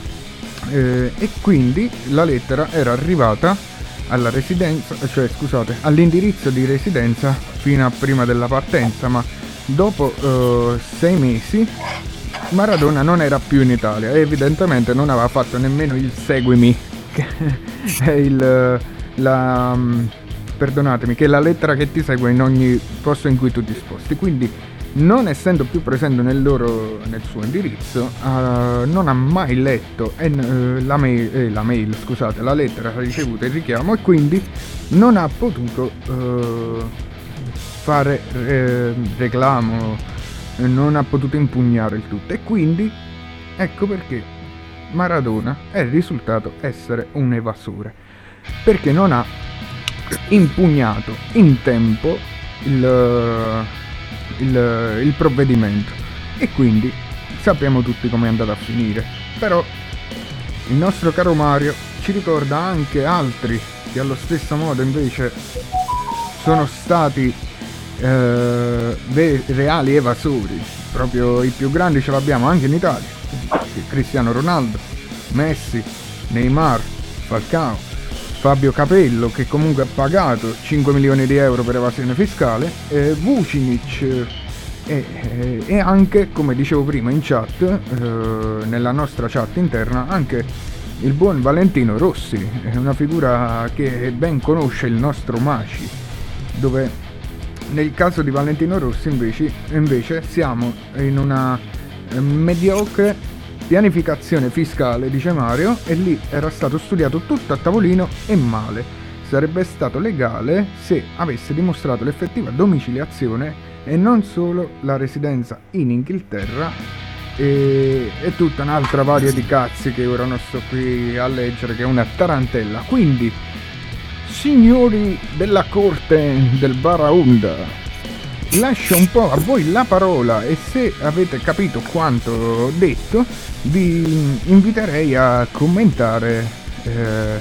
Eh, e quindi la lettera era arrivata cioè scusate, all'indirizzo di residenza fino a prima della partenza, ma dopo eh, sei mesi Maradona non era più in Italia e evidentemente non aveva fatto nemmeno il seguimi, che è il, la, mm, perdonatemi, che è la lettera che ti segue in ogni posto in cui tu ti sposti. Quindi, non essendo più presente nel, loro, nel suo indirizzo, eh, non ha mai letto eh, la, mail, eh, la mail, scusate, la lettera ricevuta il richiamo e quindi non ha potuto eh, fare eh, reclamo, non ha potuto impugnare il tutto. E quindi ecco perché Maradona è risultato essere un evasore perché non ha impugnato in tempo il, il, il provvedimento. E quindi sappiamo tutti come è andata a finire. Però il nostro caro Mario ci ricorda anche altri che allo stesso modo invece sono stati eh, reali evasori. Proprio i più grandi ce l'abbiamo anche in Italia. Cristiano Ronaldo Messi Neymar Falcao Fabio Capello che comunque ha pagato 5 milioni di euro per evasione fiscale, eh, Vucinic eh, e, eh, e anche, come dicevo prima in chat, eh, nella nostra chat interna, anche il buon Valentino Rossi, è una figura che ben conosce il nostro Maci, dove nel caso di Valentino Rossi invece, invece siamo in una eh, mediocre pianificazione fiscale, dice Mario, e lì era stato studiato tutto a tavolino e male. Sarebbe stato legale se avesse dimostrato l'effettiva domiciliazione e non solo la residenza in Inghilterra e, e tutta un'altra varia di cazzi che ora non sto qui a leggere, che è una tarantella. Quindi, signori della corte del Baraonda, lascio un po' a voi la parola e se avete capito quanto detto vi inviterei a commentare eh,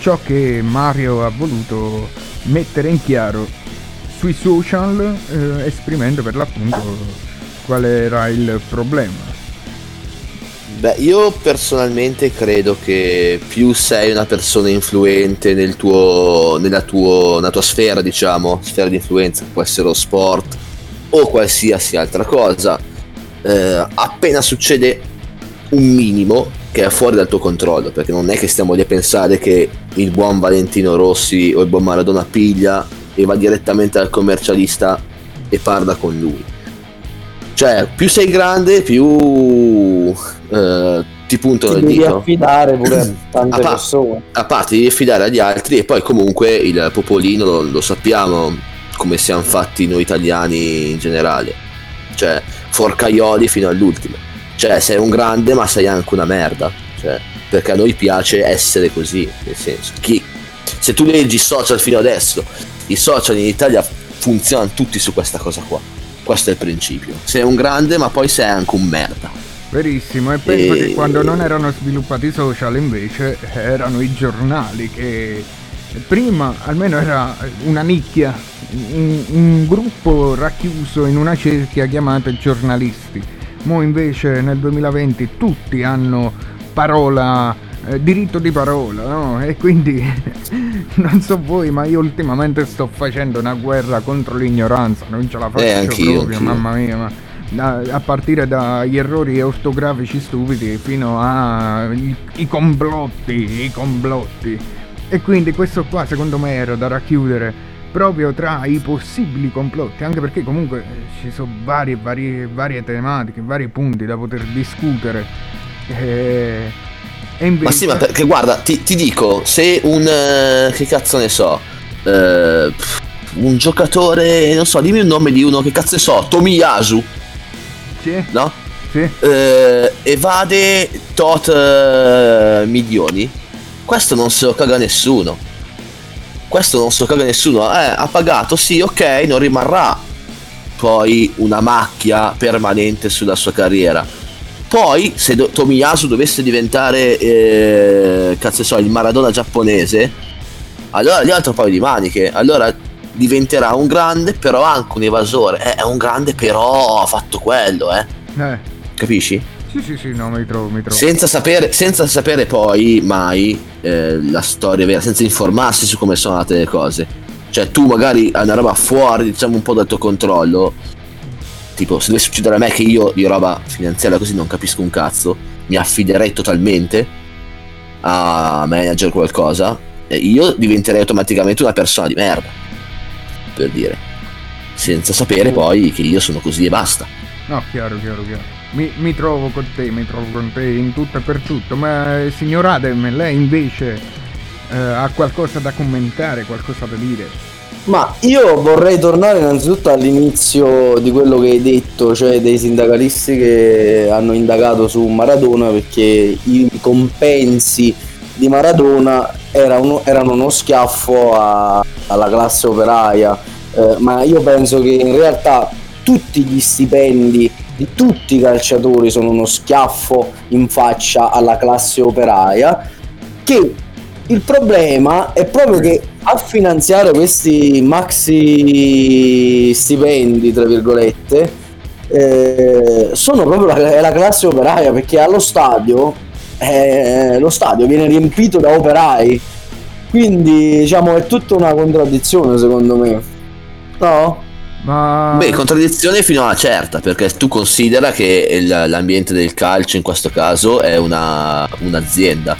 ciò che Mario ha voluto mettere in chiaro sui social eh, esprimendo per l'appunto qual era il problema. Beh, io personalmente credo che più sei una persona influente nel tuo, nella, tuo, nella tua sfera, diciamo, sfera di influenza, può essere lo sport o qualsiasi altra cosa, eh, appena succede un minimo che è fuori dal tuo controllo, perché non è che stiamo lì a pensare che il buon Valentino Rossi o il buon Maradona piglia e va direttamente dal commercialista e parla con lui. Cioè, più sei grande, più eh, ti puntano Ti il devi dito. affidare pure a tante A pa- persone. A parte di affidare agli altri e poi comunque il popolino lo, lo sappiamo come siamo fatti noi italiani in generale. Cioè, forcaioli fino all'ultimo. Cioè, sei un grande ma sei anche una merda. Cioè, perché a noi piace essere così. Nel senso, chi, se tu leggi i social fino adesso, i social in Italia funzionano tutti su questa cosa qua. Questo è il principio. Sei un grande ma poi sei anche un merda. Verissimo, e penso E- che quando non erano sviluppati i social invece erano i giornali che prima almeno era una nicchia, un, un gruppo racchiuso in una cerchia chiamata giornalisti. Mo invece nel 2020 tutti hanno parola, eh, diritto di parola, no? E quindi non so voi, ma io ultimamente sto facendo una guerra contro l'ignoranza, non ce la faccio Eh, anch'io, proprio, anch'io. mamma mia, ma a partire dagli errori ortografici stupidi fino ai i complotti, i complotti. E quindi questo qua secondo me era da racchiudere proprio tra i possibili complotti, anche perché comunque eh, ci sono varie, varie, varie tematiche, vari punti da poter discutere. E, e invece... Ma sì, ma perché guarda, ti, ti dico, se un. eh, che cazzo ne so. eh, un giocatore, non so, dimmi un nome di uno che cazzo ne so, Tomiyasu. Sì. No? Sì. Eh, evade tot eh, milioni. Questo non se lo caga nessuno. Questo non se lo caga nessuno. Eh, ha pagato, sì, ok, non rimarrà poi una macchia permanente sulla sua carriera. Poi, se do- Tomiyasu dovesse diventare, eh, cazzo so, il Maradona giapponese, allora gli altro paio di maniche. Allora diventerà un grande, però anche un evasore. Eh, è un grande, però ha fatto quello, eh. Eh, Capisci? Sì, sì, sì, no, mi trovo, mi trovo. Senza sapere, senza sapere poi mai eh, la storia vera, senza informarsi su come sono andate le cose. Cioè, tu magari hai una roba fuori, diciamo, un po' dal tuo controllo. Tipo, se dovesse succedere a me che io di roba finanziaria così non capisco un cazzo, mi affiderei totalmente a manager qualcosa, e io diventerei automaticamente una persona di merda. Per dire. Senza sapere poi che io sono così e basta. No, chiaro, chiaro, chiaro. Mi, mi trovo con te, mi trovo con te in tutto e per tutto, ma eh, signor Adem, lei invece eh, ha qualcosa da commentare, qualcosa da dire? Ma io vorrei tornare innanzitutto all'inizio di quello che hai detto, cioè dei sindacalisti che hanno indagato su Maradona perché i compensi di Maradona era uno- erano uno schiaffo a- alla classe operaia, Eh, ma io penso che in realtà tutti gli stipendi di tutti i calciatori sono uno schiaffo in faccia alla classe operaia che il problema è proprio che a finanziare questi maxi stipendi, tra virgolette, eh, sono proprio la, la classe operaia perché allo stadio eh, lo stadio viene riempito da operai. Quindi diciamo è tutta una contraddizione secondo me. No? Ma Beh, contraddizione fino a una certa, perché tu considera che il- l'ambiente del calcio in questo caso è una, un'azienda.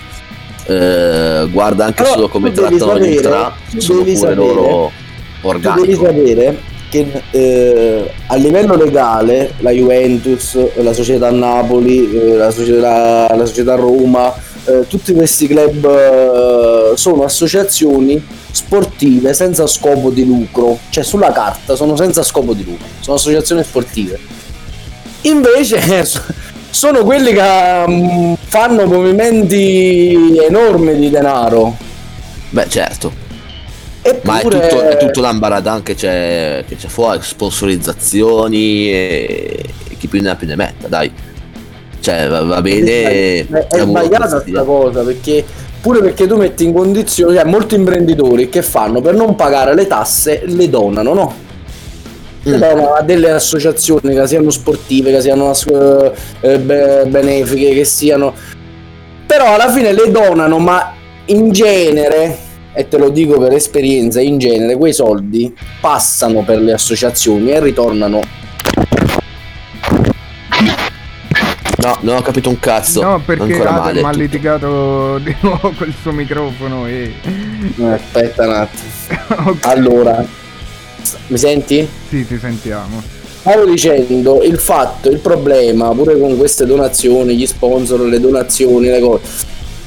Eh, guarda anche Però solo come trattano gli sapere- ultra, tu sono devi pure sapere- loro Tu devi organico. sapere che eh, a livello legale la Juventus, la società Napoli, eh, la, società, la società Roma, eh, tutti questi club eh, sono associazioni sportive senza scopo di lucro, cioè sulla carta sono senza scopo di lucro, sono associazioni sportive. Invece so- sono quelli che mm, fanno movimenti enormi di denaro. Beh, certo. Ma è Eppure- tutto, è tutto l'ambaradan che c'è, che c'è fuori, sponsorizzazioni e, e chi più ne ha più ne metta, dai. Cioè, va, va bene. è, è sbagliata questa cosa perché Pure perché tu metti in condizione, cioè molti imprenditori che fanno per non pagare le tasse le donano, no? Le Mm. donano a delle associazioni che siano sportive, che siano eh, eh, be- benefiche, che siano. Però alla fine le donano, ma in genere, e te lo dico per esperienza, in genere quei soldi passano per le associazioni e ritornano. No, non ho capito un cazzo. No, perché. Adam ha litigato di nuovo col suo microfono e... Eh, Aspetta un attimo. Allora, mi senti? Sì, ti sentiamo. Stavo dicendo il fatto, il problema pure con queste donazioni, gli sponsor, le donazioni, le cose.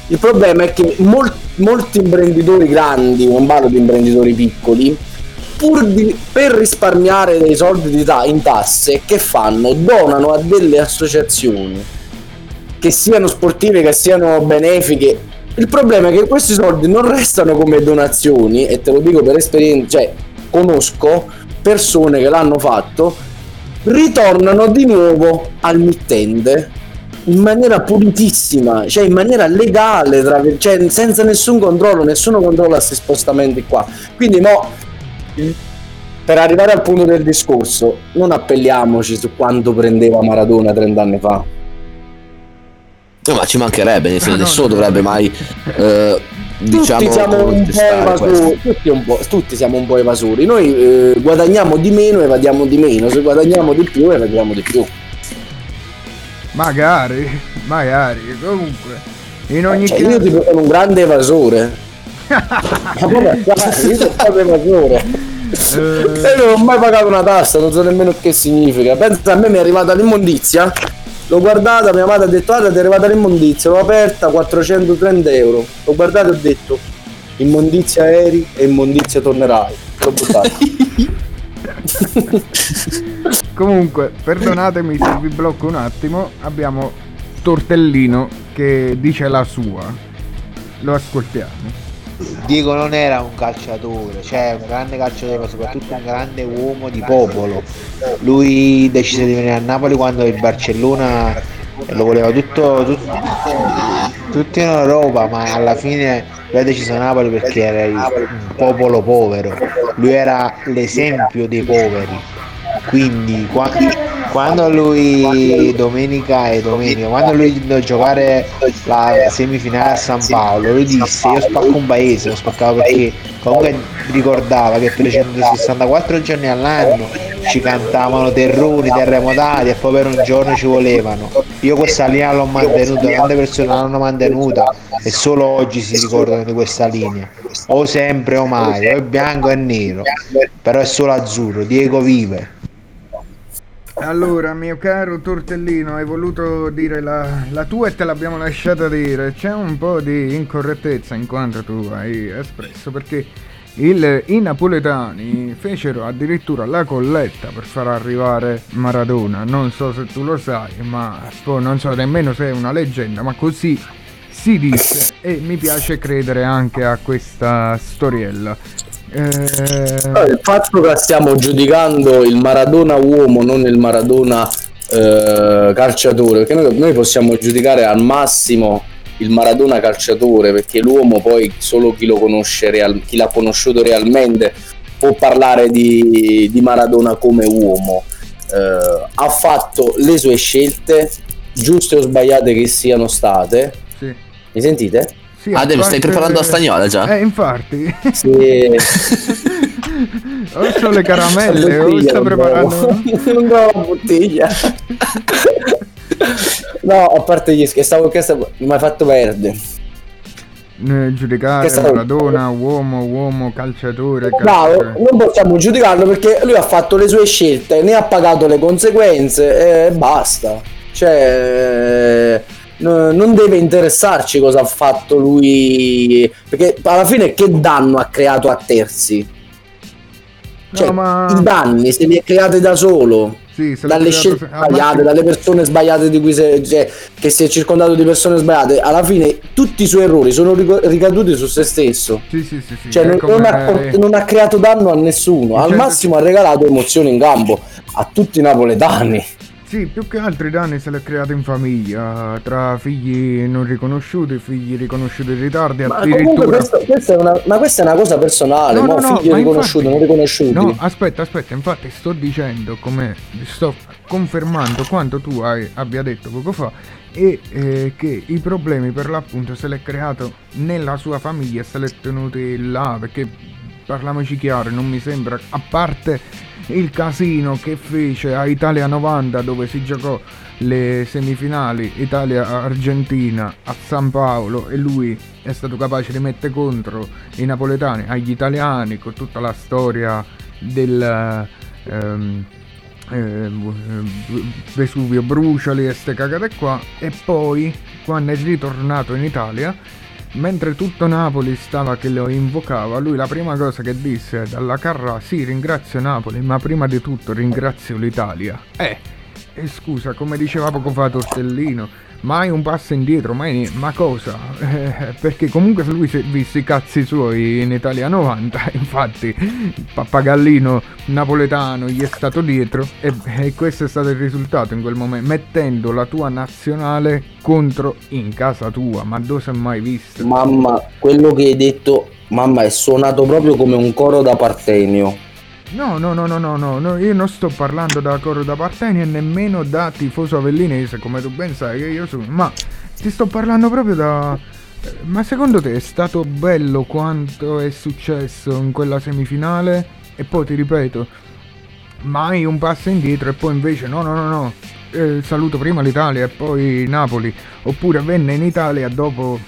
Il problema è che mol- molti imprenditori grandi, non parlo di imprenditori piccoli, pur di, per risparmiare dei soldi di ta- in tasse, che fanno? Donano a delle associazioni, che siano sportive, che siano benefiche. Il problema è che questi soldi non restano come donazioni, e te lo dico per esperienza, cioè conosco persone che l'hanno fatto, ritornano di nuovo al mittente in maniera pulitissima, cioè in maniera legale, tra cioè senza nessun controllo, nessuno controlla questi spostamenti qua. Quindi mo, per arrivare al punto del discorso, non appelliamoci su quanto prendeva Maradona 30 anni fa. No, ma ci mancherebbe, nel senso, nessuno dovrebbe mai. eh, diciamo. tutti siamo un po' evasori, tutti, un po', tutti siamo un po' evasori. Noi eh, guadagniamo di meno e evadiamo di meno, se guadagniamo di più evadiamo di più. Magari, magari, comunque. In ogni Cioè, caso... io tipo sono un grande evasore. Ma come fai? Io sono proprio evasore. Io non ho mai pagato una tassa, non so nemmeno che significa. Pensa a me mi è arrivata l'immondizia. L'ho guardata, mia madre ha detto guarda ti è arrivata l'immondizia, l'ho aperta 430 euro. L'ho guardata e ho detto immondizia eri e immondizia tornerai. L'ho buttata. Comunque, perdonatemi se vi blocco un attimo, abbiamo Tortellino che dice la sua. Lo ascoltiamo. Diego non era un calciatore, cioè un grande calciatore, ma soprattutto un grande uomo di popolo. Lui decise di venire a Napoli quando il Barcellona lo voleva tutto, tut- tutto in Europa, ma alla fine lui ha deciso Napoli perché era un popolo povero. Lui era l'esempio dei poveri. Quindi qua- quando lui domenica e domenica, quando lui andò a giocare la semifinale a San Paolo, lui disse io spacco un paese, lo spaccavo perché comunque ricordava che 364 giorni all'anno ci cantavano terroni, terremotati e poi per un giorno ci volevano. Io questa linea l'ho mantenuta, tante persone l'hanno mantenuta e solo oggi si ricordano di questa linea. O sempre o mai, o è bianco e nero, però è solo azzurro, Diego vive. Allora, mio caro Tortellino, hai voluto dire la, la tua e te l'abbiamo lasciata dire. C'è un po' di incorrettezza in quanto tu hai espresso, perché il- i napoletani fecero addirittura la colletta per far arrivare Maradona. Non so se tu lo sai, ma poi non so nemmeno se è una leggenda, ma così si dice e mi piace credere anche a questa storiella. Eh, Il fatto che stiamo giudicando il Maradona uomo, non il Maradona eh, calciatore, perché noi, noi possiamo giudicare al massimo il Maradona calciatore, perché l'uomo poi solo chi lo conosce, real- chi l'ha conosciuto realmente può parlare di, di Maradona come uomo. Eh, ha fatto le sue scelte, giuste o sbagliate che siano state. Sì. Mi sentite? Sì, Ah, Dave, stai preparando la stagnola già? Eh, infatti. Sì. o so le caramelle, o Bottiglia, sta preparando. non la bottiglia. no, a parte gli scherzi, stavo che stavo- mi hai fatto perdere. Eh, giudicare Maradona, uomo, uomo, calciatore, Bravo, calciatore. non possiamo giudicarlo perché lui ha fatto le sue scelte, ne ha pagato le conseguenze e basta. Cioè, non deve interessarci cosa ha fatto lui, perché alla fine che danno ha creato a terzi? Cioè, No, ma- i danni se li è creati da solo. Sì, se dalle creato scelte se- ah, sbagliate, ma- dalle persone sbagliate di cui si- cioè, che si è circondato di persone sbagliate, alla fine tutti i suoi errori sono ric- ricaduti su se stesso. Sì, sì, sì, sì. Cioè, non, come- ha, non ha creato danno a nessuno, al Certo. massimo ha regalato emozioni in campo a tutti i napoletani. Sì, più che altri danni se l'è creato in famiglia, tra figli non riconosciuti, figli riconosciuti in ritardo, Ma addirittura... questo- questa è una, ma questa è una cosa personale, No, no, no, figli ma riconosciuti, infatti- non riconosciuti. No, aspetta, aspetta, infatti sto dicendo come sto confermando quanto tu hai, abbia detto poco fa e eh, che i problemi per l'appunto se l'è creato nella sua famiglia e se l'è tenuti là perché parliamoci chiaro, non mi sembra a parte il casino che fece a Italia 90 dove si giocò le semifinali Italia-Argentina a San Paolo e lui è stato capace di mettere contro i napoletani agli italiani con tutta la storia del ehm, eh, Vesuvio Bruciali e ste cagate qua. E poi quando è ritornato in Italia mentre tutto Napoli stava che lo invocava lui la prima cosa che disse dalla carra sì ringrazio Napoli ma prima di tutto ringrazio l'Italia. Eh e scusa, come diceva poco fa Tortellino, mai un passo indietro, mai ma cosa? Eh, perché comunque lui si visse i cazzi suoi in Italia 90, infatti il pappagallino napoletano gli è stato dietro e, e questo è stato il risultato in quel momento, mettendo la tua nazionale contro in casa tua, ma dove si è mai visto? Mamma, quello che hai detto, mamma, è suonato proprio come un coro da Partenio. No, no, no, no, no, no, io non sto parlando da coro da Parteni e nemmeno da tifoso avellinese, come tu ben sai che io sono, ma ti sto parlando proprio da... Ma secondo te è stato bello quanto è successo in quella semifinale? E poi ti ripeto, mai un passo indietro e poi invece no, no, no, no, eh, saluto prima l'Italia e poi Napoli, oppure venne in Italia dopo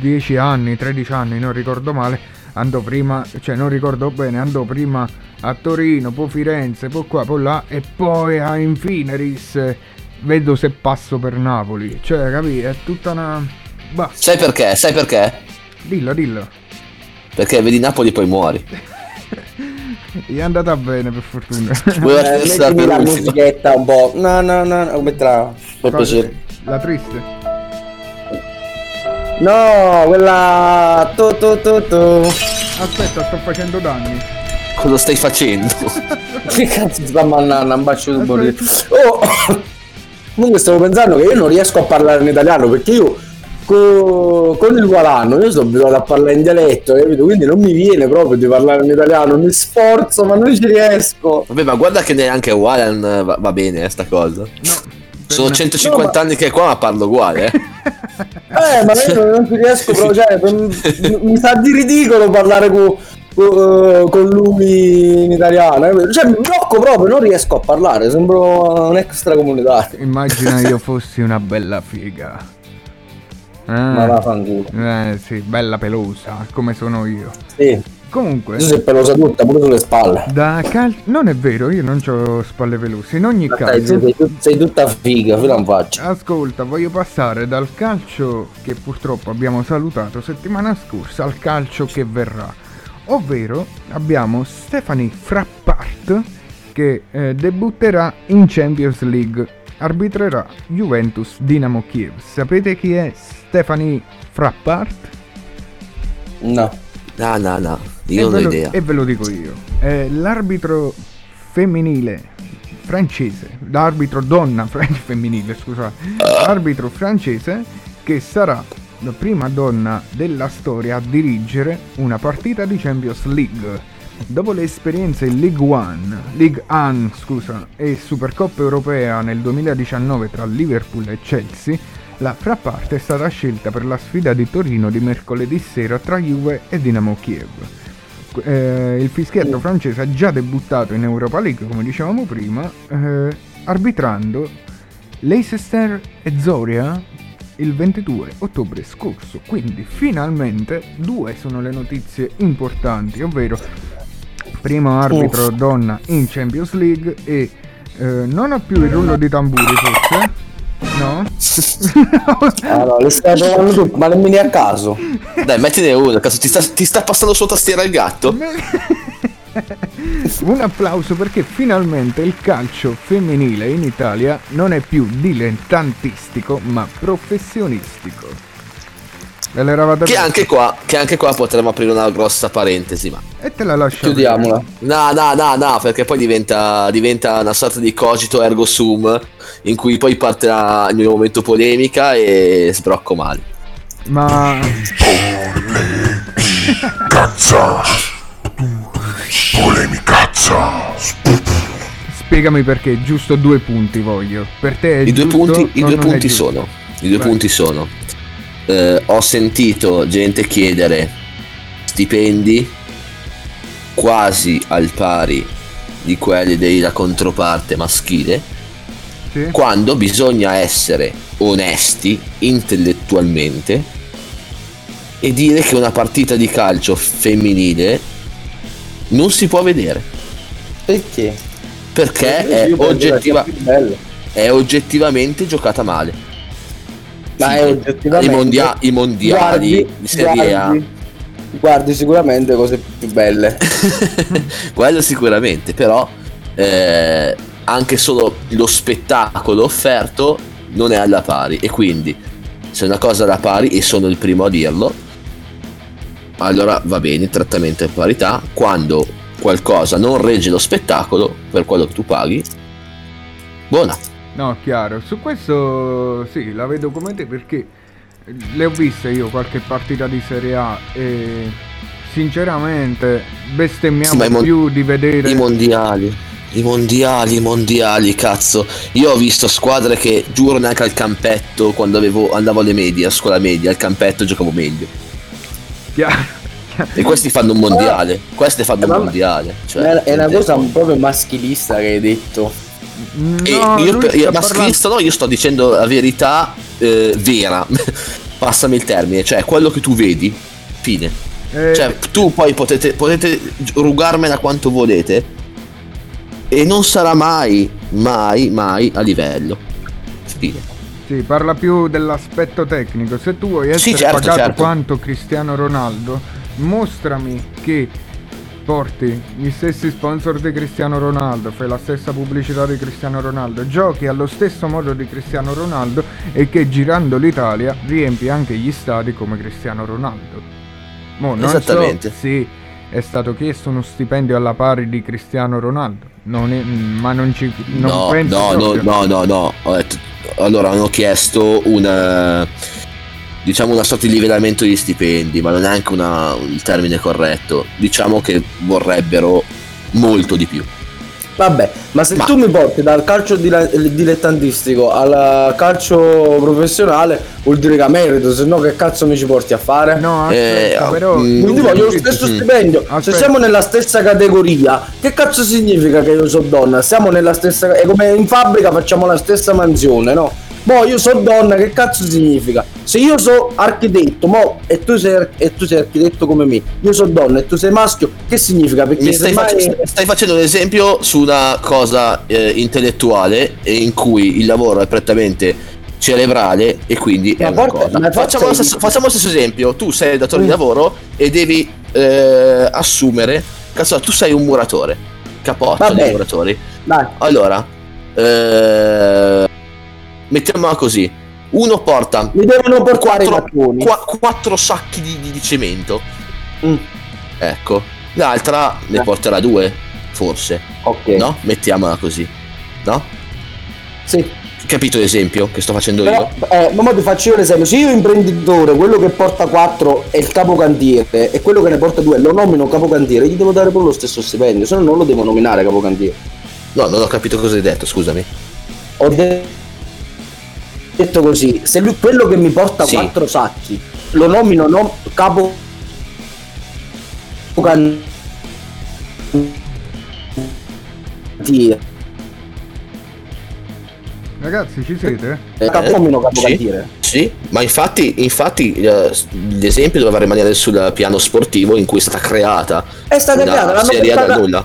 10 anni, 13 anni, non ricordo male, andò prima, cioè non ricordo bene, andò prima a Torino, poi Firenze, poi qua, poi là e poi a Infineris, vedo se passo per Napoli, cioè capi, è tutta una... Bah, Sai perché? Sai perché? dillo, dillo, Perché vedi Napoli e poi muori. gli è andata bene per fortuna. Voleva Eh, essere mettimi la musichetta un po'. No, no, no, no, Cosa- piacere. La triste. No, quella. Tu, tu, tu, tu. Aspetta, sto facendo danni. Cosa stai facendo? Che cazzo sta mandando un bacio di bordello? Oh! Comunque stavo pensando che io non riesco a parlare in italiano perché io co- con il guarano io sono abituato a parlare in dialetto, capito? Quindi non mi viene proprio di parlare in italiano, mi sforzo ma non ci riesco. Vabbè, ma guarda che neanche Walan va, va bene eh, sta cosa. Sono 150 anni che è qua, ma parlo uguale. Eh. Eh, ma io non ci riesco proprio, cioè, m- mi sa di ridicolo parlare con, con, con lui in italiano. eh. Cioè, mi blocco proprio, non riesco a parlare, sembro un extracomunitario. Immagina io fossi una bella figa. Ah, Ma vaffanculo. Eh sì, bella pelosa, come sono io. Sì. Comunque, Tu sei pelosa tutta, pure sulle spalle. da cal- non è vero, io non ho spalle pelose. In ogni Dai, caso, sei, sei tutta figa, fino a faccia. ascolta, voglio passare dal calcio che purtroppo abbiamo salutato settimana scorsa al calcio che verrà. Ovvero abbiamo Stephanie Frappart che eh, debutterà in Champions League, arbitrerà Juventus Dinamo Kiev. Sapete chi è Stephanie Frappart? No. No, no, no, E io non ho lo- idea. E ve lo dico io. È l'arbitro femminile francese, l'arbitro donna fran- femminile, scusate, l'arbitro francese che sarà la prima donna della storia a dirigere una partita di Champions League. Dopo le esperienze in League One, League One, scusa, e Supercoppa europea nel 2019 tra Liverpool e Chelsea, la Frappart è stata scelta per la sfida di Torino di mercoledì sera tra Juve e Dinamo Kiev. Eh, il fischietto francese ha già debuttato in Europa League, come dicevamo prima, eh, arbitrando Leicester e Zoria il 22 ottobre scorso. Quindi finalmente due sono le notizie importanti, ovvero primo arbitro donna in Champions League e eh, non ha più il rullo di tamburi forse? No? Allora, le stai provando tu, ma nemmeno a caso. Dai, mettine uno, cazzo, ti sta, ti sta passando sotto tastiera il gatto? Un applauso perché finalmente il calcio femminile in Italia non è più dilettantistico ma professionistico. Che anche qua, che anche qua potremmo aprire una grossa parentesi, ma E te la lascio. Chiudiamola. No, no, no, no, perché poi diventa, diventa una sorta di cogito ergo sum in cui poi partirà il mio momento polemica e sbrocco male. Ma. Cazza! Polemicazza! Spiegami perché, giusto due punti voglio. Per te è I due giusto punti, i due punti sono. I due Vai. punti sono. eh, ho sentito gente chiedere stipendi quasi al pari di quelli della controparte maschile. Sì. Quando bisogna essere onesti intellettualmente e dire che una partita di calcio femminile non si può vedere. Perché? Perché Io è, oggettiva- è oggettivamente giocata male. Ma è Sì, oggettivamente. I, mondia- i mondiali Guardi- di Serie A. guardi- Guardi sicuramente cose più belle. Quello sicuramente, però eh, anche solo lo spettacolo offerto non è alla pari e quindi se una cosa è alla pari e sono il primo a dirlo, allora va bene, trattamento e parità, quando qualcosa non regge lo spettacolo per quello che tu paghi, buona. No, chiaro. Su questo sì, la vedo come te perché le ho viste io qualche partita di Serie A e sinceramente bestemmiamo mon- più di vedere I mondiali. I mondiali, i mondiali, cazzo. Io ho visto squadre che giuro neanche al campetto quando avevo, andavo alle medie, a scuola media, al campetto giocavo meglio. Chiaro. E questi fanno un mondiale. Queste fanno un mondiale. Cioè, è, una cosa proprio maschilista che hai detto. No, io, io maschilista no, io sto dicendo la verità eh, vera. Passami il termine, cioè quello che tu vedi. Fine. Eh, Cioè, tu poi potete, potete rugarmela quanto volete. E non sarà mai, mai, mai a livello. Fine. Sì, parla più dell'aspetto tecnico. Se tu vuoi Sì, essere certo, pagato certo. quanto Cristiano Ronaldo, mostrami che porti gli stessi sponsor di Cristiano Ronaldo, fai la stessa pubblicità di Cristiano Ronaldo, giochi allo stesso modo di Cristiano Ronaldo e che girando l'Italia riempi anche gli stadi come Cristiano Ronaldo. Mo, non Esattamente. so se è stato chiesto uno stipendio alla pari di Cristiano Ronaldo, non è- ma non ci non no, penso no, no, no, no, no. Ho detto- allora hanno chiesto una diciamo una sorta di livellamento degli stipendi, ma non è anche una- il termine corretto. Diciamo che vorrebbero molto di più. Vabbè, ma se tu mi porti dal calcio dile- dilettantistico al calcio professionale, vuol dire che merito, se no che cazzo mi ci porti a fare? No, aspetta, Eh, però- mm, Quindi voglio lo stesso mm. stipendio. Se Aspetta. siamo nella stessa categoria, che cazzo significa che io sono donna? Siamo nella stessa. È come in fabbrica facciamo la stessa mansione, no? Boh, io sono donna, che cazzo significa? Se io sono architetto, mo, e tu sei, e tu sei architetto come me, io sono donna e tu sei maschio, che significa? Perché stai, semmai- face- stai facendo un esempio su una cosa eh, intellettuale e in cui il lavoro è prettamente cerebrale e quindi è Ma una porca- cosa. Facciamo lo, stesso, facciamo lo stesso esempio. Tu sei il datore di lavoro e devi eh, assumere. Cazzo, tu sei un muratore. Capoccia dei muratori. Dai. Allora, eh, mettiamola così. Uno porta Mi devono portare quattro, qua- quattro sacchi di, di- di cemento. Mm. Ecco. L'altra ne porterà due, forse. Ok. No? Mettiamola così. No? Sì. Capito l'esempio che sto facendo Però, io? eh, ma ti faccio io l'esempio, se io imprenditore, quello che porta 4 è il capocantiere e quello che ne porta 2 lo nomino capocantiere, gli devo dare pure lo stesso stipendio, se no non lo devo nominare capocantiere. No, non ho capito cosa hai detto, scusami. Ho de- detto così, se lui quello che mi porta Sì. 4 sacchi lo nomino no, capo cantiere, Ragazzi, ci siete? eh, capo- nomino capocantiere. Sì, sì, ma infatti, infatti eh, l'esempio doveva rimanere sul piano sportivo in cui è stata creata È stata creata, l'hanno serie portata- nulla.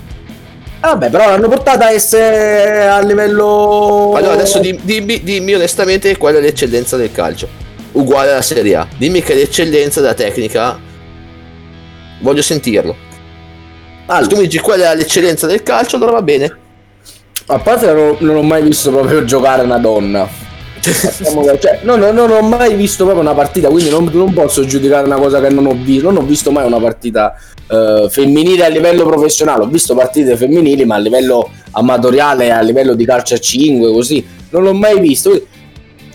Ah, Vabbè, però l'hanno portata a essere a livello. Allora adesso di- dimmi, dimmi onestamente qual è l'eccellenza del calcio. Uguale alla Serie A. Dimmi che è l'eccellenza della tecnica. Voglio sentirlo. Se tu mi dici qual è l'eccellenza del calcio, allora va bene. A parte non ho, non ho mai visto proprio giocare una donna. Cioè, no, no, non ho mai visto proprio una partita, quindi non, non posso giudicare una cosa che non ho visto. Non ho visto mai una partita eh, femminile a livello professionale. Ho visto partite femminili, ma a livello amatoriale, a livello di calcio a 5, così, non l'ho mai visto.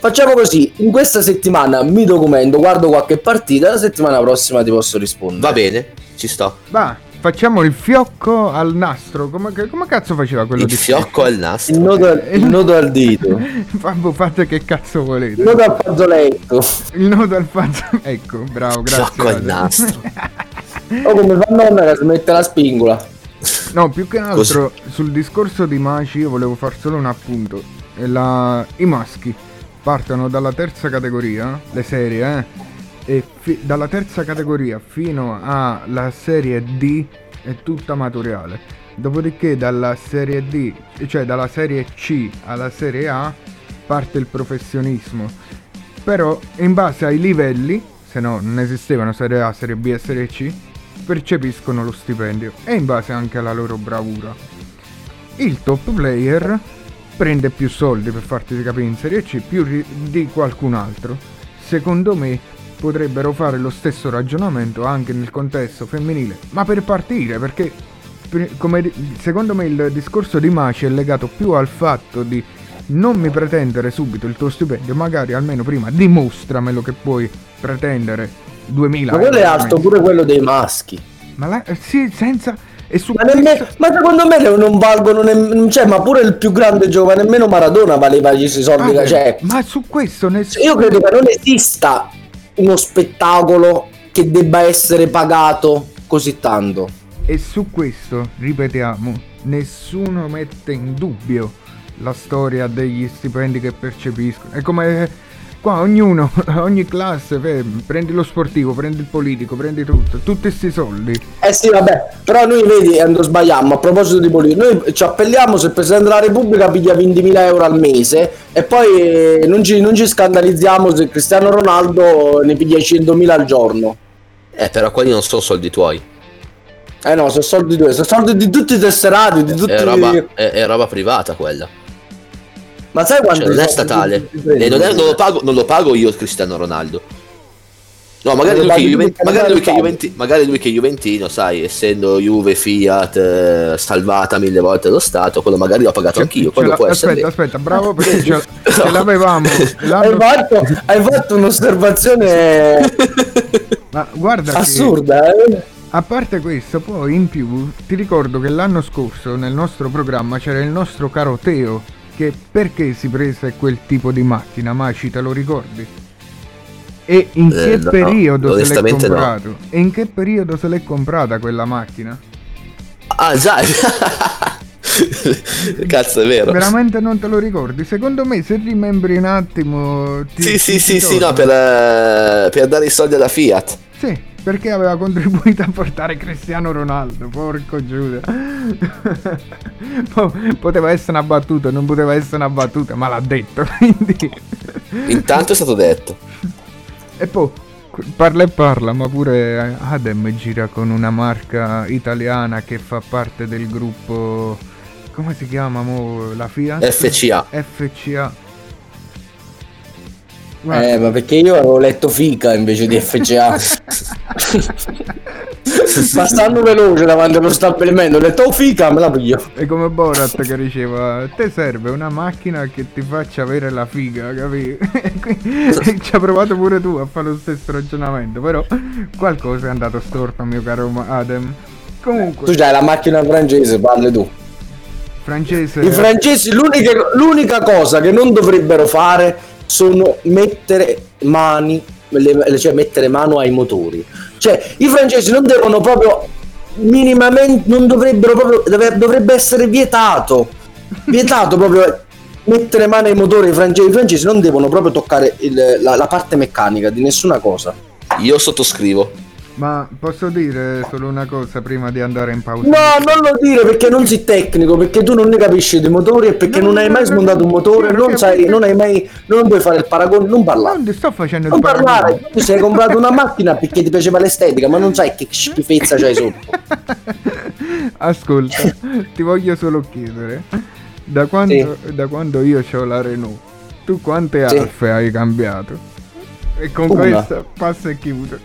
Facciamo così, in questa settimana mi documento, guardo qualche partita, la settimana prossima ti posso rispondere. Va bene, ci sto. Va, facciamo il fiocco al nastro. Come, come cazzo faceva quello Il di fiocco al nastro. Il nodo, al- il nodo al dito. Fate che cazzo volete. Il nodo al fazzoletto. Il nodo al fazzoletto. Ecco, bravo, grazie. Fiocco al nastro. O come fa nonna che smette la spingola. No, più che altro sul discorso di Maci io volevo far solo un appunto. La- I maschi partono dalla terza categoria, le serie, eh, e fi- dalla terza categoria fino alla serie D è tutta amatoriale. Dopodiché dalla serie D, cioè dalla serie C alla serie A, parte il professionismo. Però in base ai livelli, se no non esistevano serie A, serie B e serie C, percepiscono lo stipendio e in base anche alla loro bravura. Il top player prende più soldi per farti capire in Serie C più ri- di qualcun altro. Secondo me potrebbero fare lo stesso ragionamento anche nel contesto femminile, ma per partire, perché come secondo me il discorso di Maci è legato più al fatto di non mi pretendere subito il tuo stipendio, magari almeno prima dimostramelo che puoi pretendere 2000 Ma quello è alto pure quello dei maschi. Ma la- eh, sì, senza e su Ma, nemmeno- ma secondo me non valgono nemmeno. Cioè, ma pure il più grande giocatore, nemmeno Maradona valeva gli stessi soldi. Ah, che- cioè, ma su questo nessuno io credo che non esista uno spettacolo che debba essere pagato così tanto. E su questo, ripetiamo, nessuno mette in dubbio la storia degli stipendi che percepiscono. È come qua ognuno, ogni classe, fe- prendi lo sportivo, prendi il politico, prendi tutto, tutti questi soldi. Eh sì, vabbè, però noi vedi, quando sbagliamo, a proposito di politica, noi ci appelliamo se il Presidente della Repubblica piglia 20.000 euro al mese e poi eh, non ci, non ci scandalizziamo se Cristiano Ronaldo ne piglia 100.000 al giorno. Eh, però quelli non sono soldi tuoi. Eh no, sono soldi tuoi, sono soldi di tutti i tesserati, di tutti È roba, è, è roba privata quella. Ma sai quanto Cioè, non è statale. E non, è- non lo pago, non lo pago io Cristiano Ronaldo. No, magari lui, che paghi tu Juven- perché magari, lui che paghi. Juventi- magari lui che è Juventino, sai, essendo Juve, Fiat, eh, salvata mille volte lo Stato, quello magari l'ho pagato anch'io. Quello può essere. aspetta, vero. aspetta, bravo perché ce, ce l'avevamo. Hai fatto, hai fatto un'osservazione Ma guarda che- assurda, eh? A parte questo, poi in più ti ricordo che l'anno scorso nel nostro programma c'era il nostro caro Teo che perché si prese quel tipo di macchina, Maci te lo ricordi? E in Eh, che no, periodo se l'è onestamente no. comprato? E in che periodo se l'è comprata quella macchina? Ah, già. Cazzo, è vero. Veramente non te lo ricordi? Secondo me se rimembri un attimo... ti- Sì, ti- sì, ti sì, sì, torna. no, per, eh, per dare i soldi alla Fiat. Sì, perché aveva contribuito a portare Cristiano Ronaldo, porco Giuda. Po- poteva essere una battuta, non poteva essere una battuta, ma l'ha detto, quindi... Intanto è stato detto. E poi parla e parla, ma pure Adem gira con una marca italiana che fa parte del gruppo... Come si chiama mo, la Fiat? FCA. FCA. Guarda. Eh, ma perché io avevo letto fica invece di FCA. Passando veloce davanti allo stabilimento, ho detto oh fica, me la piglio. È come Borat che diceva: Te serve una macchina che ti faccia avere la figa? E quindi ci ha provato pure tu a fare lo stesso ragionamento. Però qualcosa è andato storto, mio caro Adem. Tu Comunque, c'hai la macchina francese, parli tu. francese. I francesi l'unica, l'unica cosa che non dovrebbero fare sono mettere mani, le- cioè mettere mano ai motori. Cioè, i francesi non devono proprio minimamente, non dovrebbero proprio, dovrebbe essere vietato. Vietato proprio mettere mano ai motori. I francesi, i francesi non devono proprio toccare il- la, la parte meccanica di nessuna cosa. Io sottoscrivo. Ma posso dire solo una cosa prima di andare in pausa? No, non lo dire perché non sei tecnico, perché tu non ne capisci dei motori e perché non hai mai smontato un motore, non sai, non hai mai, non puoi fare il paragone, non parlare. Non ti sto facendo Non il paragone. parlare, tu sei comprato una macchina perché ti piaceva l'estetica, ma non sai che schifezza c'hai sotto. Ascolta, ti voglio solo chiedere, da quando, da quando io ho la Renault, Tu quante Sì. alfe hai cambiato? E con Una. questa passa e chiudo.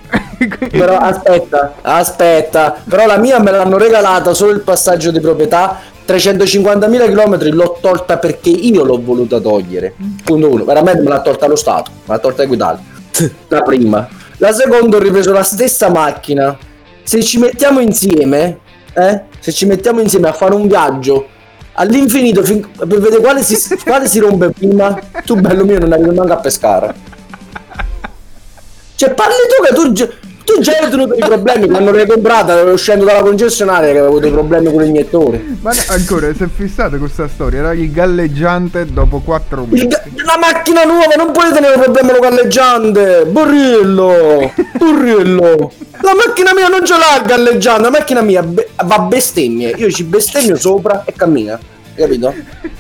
Però aspetta, aspetta, però la mia me l'hanno regalata solo il passaggio di proprietà. 350.000 km l'ho tolta perché io l'ho voluta togliere. Punto uno, veramente me l'ha tolta lo Stato, me l'ha tolta Equitalia. La prima. La seconda ho ripreso la stessa macchina. Se ci mettiamo insieme, eh? Se ci mettiamo insieme a fare un viaggio all'infinito fin- per vedere quale si, quale si rompe prima, tu bello mio non arrivi manco a pescare. Cioè parli tu che tu, tu già hai tenuto i problemi quando l'hai comprata, uscendo dalla concessionaria che avevo avuto i problemi con l'iniettore. Ma no, ancora, si è fissato con questa storia. Era il galleggiante dopo 4 mesi. La macchina nuova non puoi tenere problema con galleggiante! Borrillo! Borrillo! La macchina mia non ce l'ha il galleggiante, la macchina mia be- va a bestemmie. Io ci bestemmio sopra e cammina. Capito?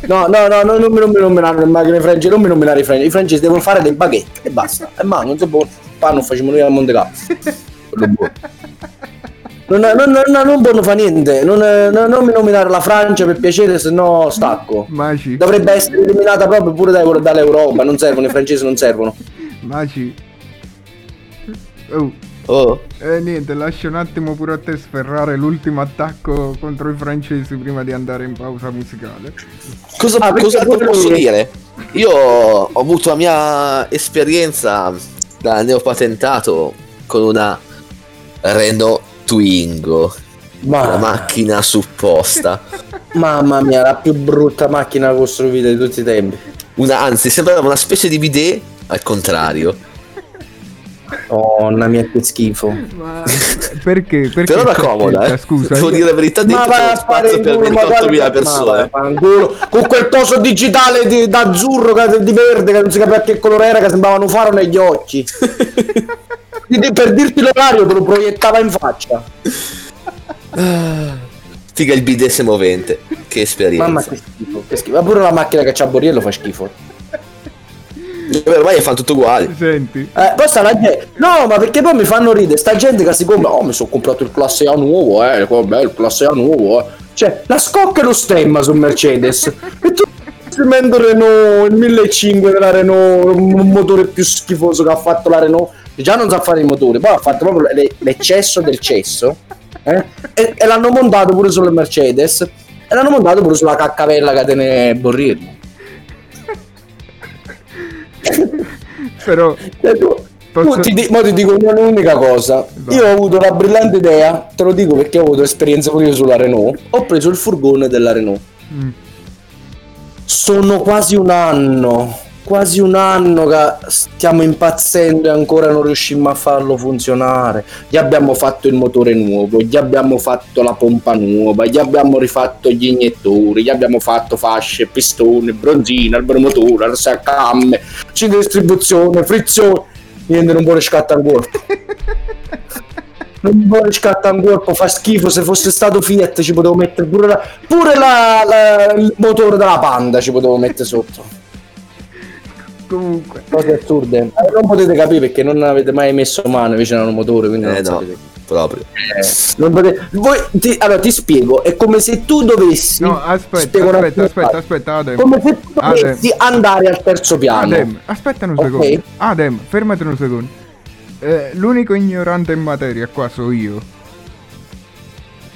No, no, no, no, non mi non mi nominare le macchine francesi, non mi nominare i francesi. I francesi devono fare dei baguette e basta. E ma non so buono. Panno facciamo noi a Monte Carlo. Quello buono. Non, non, non, non buono fa niente, non, non- non mi nominare la Francia per piacere, se no stacco. Maci, Dovrebbe essere eliminata proprio pure dai- dall'Europa, non servono, i francesi non servono. Maci. Oh. Oh. Eh niente, lascio un attimo pure a te sferrare l'ultimo attacco contro i francesi prima di andare in pausa musicale. Cosa, Ah, pure posso dire? Io ho avuto la mia esperienza da neopatentato con una Renault Twingo, Ma- una macchina supposta. Mamma mia, la più brutta macchina costruita di tutti i tempi. Una, anzi, sembrava una specie di bidet al contrario. Oh, mia che schifo. Ma perché? Perché Però era comoda, scelta? eh. Scusa, Devo dire la verità, Ma dentro vai c'è a uno fare spazio per culo, ma 28.000 guarda- persone. ma. Con quel coso digitale di- d'azzurro, di verde, che non si capiva che colore era, che sembrava un faro negli occhi. Di- di- per dirti l'orario te lo proiettava in faccia. Figa il bidet semovente. Che esperienza. Mamma che schifo, che schifo. Ma pure la macchina che c'ha Borriello fa schifo. Ormai fanno tutto uguale. Senti. Eh, poi sta la gente. No, ma perché poi mi fanno ridere. Sta gente che si compra. Oh, mi sono comprato il classe A nuovo, eh. Vabbè, il classe A nuovo, eh. Cioè, la scocca e lo stemma su Mercedes. e tu investimento Renault, il 1500 della Renault, un motore più schifoso che ha fatto la Renault. Già non sa fare i motori, poi ha fatto proprio le- l'eccesso del cesso. eh, E, e l'hanno montato pure sulle Mercedes. E l'hanno montato pure sulla caccavella che tiene Borriello. Però Tu ti, di- ti dico un'unica cosa. Io ho avuto la brillante idea, te lo dico perché ho avuto esperienza pure io sulla Renault. Ho preso il furgone della Renault. Mm. Sono quasi un anno, quasi un anno che stiamo impazzendo e ancora non riuscimmo a farlo funzionare. Gli abbiamo fatto il motore nuovo, gli abbiamo fatto la pompa nuova, gli abbiamo rifatto gli iniettori, gli abbiamo fatto fasce, pistone, bronzina, albero motore, camme, di distribuzione, frizione. Niente, non vuole scattare un corpo. Non vuole scattare un corpo, fa schifo. Se fosse stato Fiat ci potevo mettere pure, la- pure la- la- il motore della Panda ci potevo mettere sotto. Comunque. Cose assurde. Eh, non potete capire perché non avete mai messo mano vicino a un motore, quindi Eh non no, sapete. proprio. Eh, non potete- voi, ti- allora ti spiego, è come se tu dovessi No, aspetta, aspetta, aspetta, aspetta, Adem. come se tu Adem. dovessi andare al terzo piano. Adem, aspetta un secondo. Adem, fermati un secondo. Eh, l'unico ignorante in materia qua so io.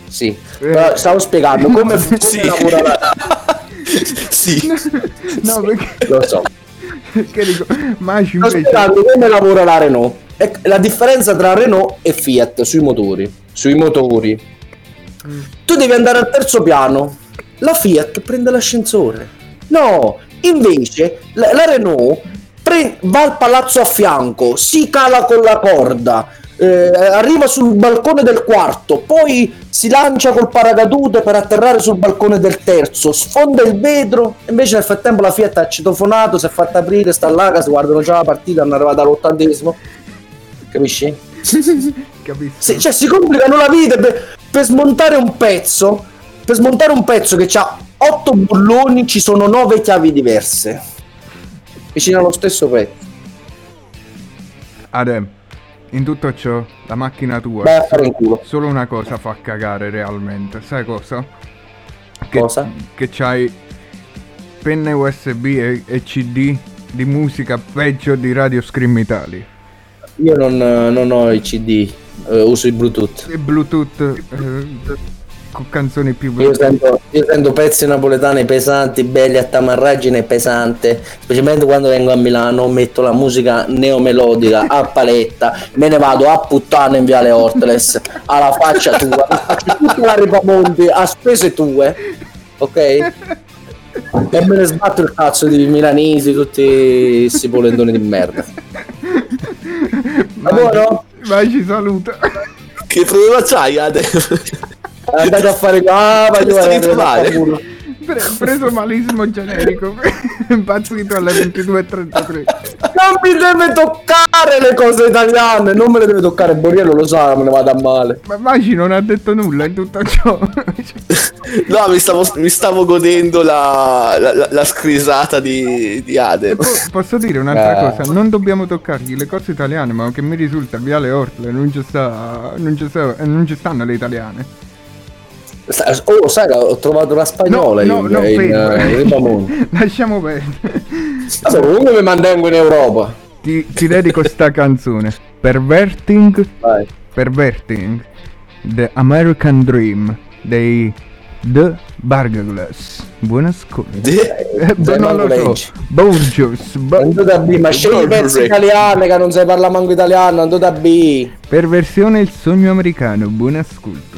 Sì, però stavo spiegando come, come Sì. lavora la... sì. No, perché... Lo so. che dico, Maci Sto invece... spiegando come lavora la Renault. E la differenza tra Renault e Fiat sui motori. Sui motori. Tu devi andare al terzo piano. La Fiat prende l'ascensore. No, invece la, la Renault pre- va al palazzo a fianco, si cala con la corda, eh, arriva sul balcone del quarto, poi si lancia col paracadute per atterrare sul balcone del terzo, sfonda il vetro, invece nel frattempo la Fiat ha citofonato, si è fatta aprire, sta là, che si guardano già la partita, hanno arrivato all'ottantesimo. Capisci? Capisco. Sì, cioè si complicano la vita per, per smontare un pezzo. Per smontare un pezzo che ha 8 bulloni ci sono 9 chiavi diverse. Vicino allo stesso pezzo. Adem, in tutto ciò, la macchina tua... In culo. Solo una cosa fa cagare realmente. Sai cosa? Che, Cosa? Che c'hai penne USB e, e CD di musica peggio di Radio Scream Italia. Io non, non ho i CD, eh, uso i Bluetooth. E Bluetooth eh, con canzoni più Io sento, io sento pezzi napoletani pesanti, belli a tamarragine pesante, specialmente quando vengo a Milano, metto la musica neomelodica a paletta, me ne vado a puttana in Viale Orteles, alla faccia tua, faccio tutta la Ripamonti a spese tue, ok? E me ne sbatto il cazzo di milanesi, tutti questi polendoni di merda. Buono? vai, ci saluta. Che problema c'hai adesso? Andate a fare ah, ma io prendere il Pre- preso malismo generico. Impazzito alle 22.33. Non mi deve toccare le cose italiane, non me le deve toccare Boriello, lo sa, me ne vada male. Ma Maci non ha detto nulla in tutto ciò. No, mi stavo, mi stavo godendo la, la, la- la scrisata di, di Ade. Posso dire un'altra Eh. cosa? Non dobbiamo toccargli le cose italiane, ma che mi risulta Viale Ortle non ci sta. non ci, sta, non ci stanno le italiane. Oh, sai, ho trovato la spagnola no, no, in, eh, in. Lasciamo perdere. Comunque mi mantengo in Europa. Ti, ti dedico sta canzone. Perverting. Perverting. The American Dream dei The Burglas. Buon ascolto. Eh, beh, non lo so. Borgios. Bo- ma scegli i pezzi italiani che non sai parlare manco italiano, andate a B. Perversione il sogno americano. Buon ascolto.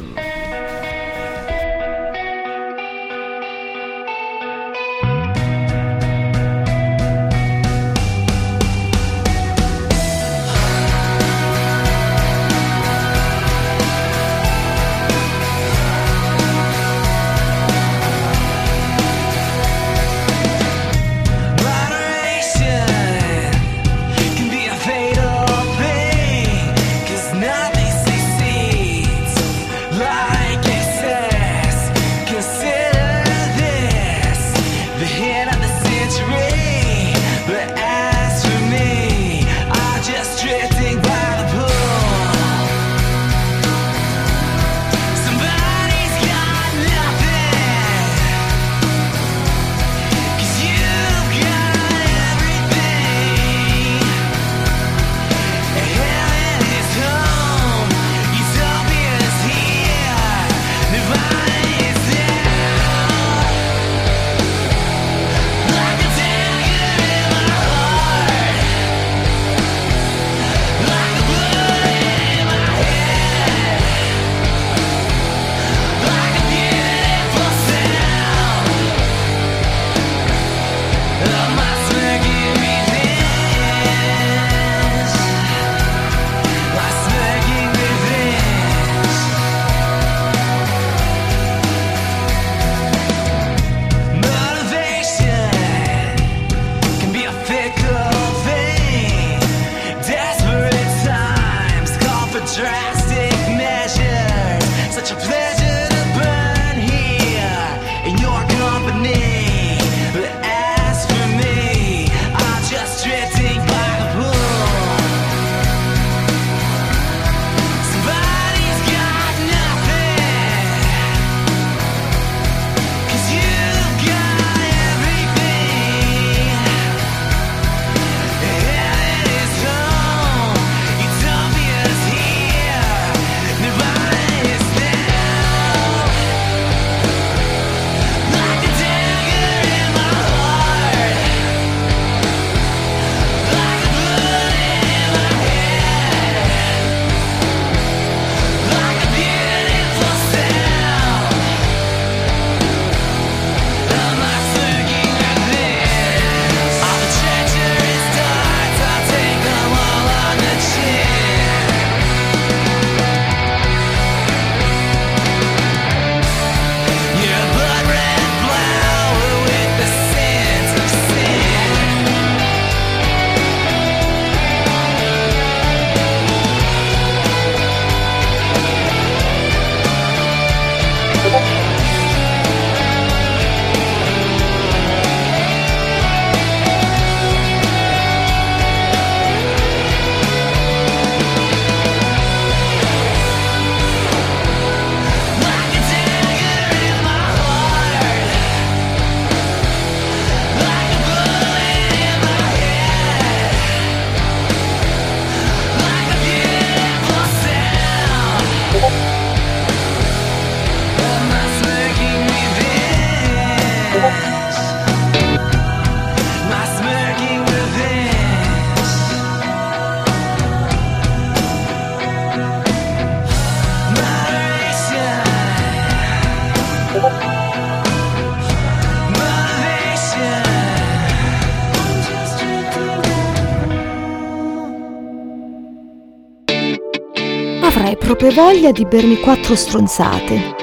Proprio voglia di bermi quattro stronzate.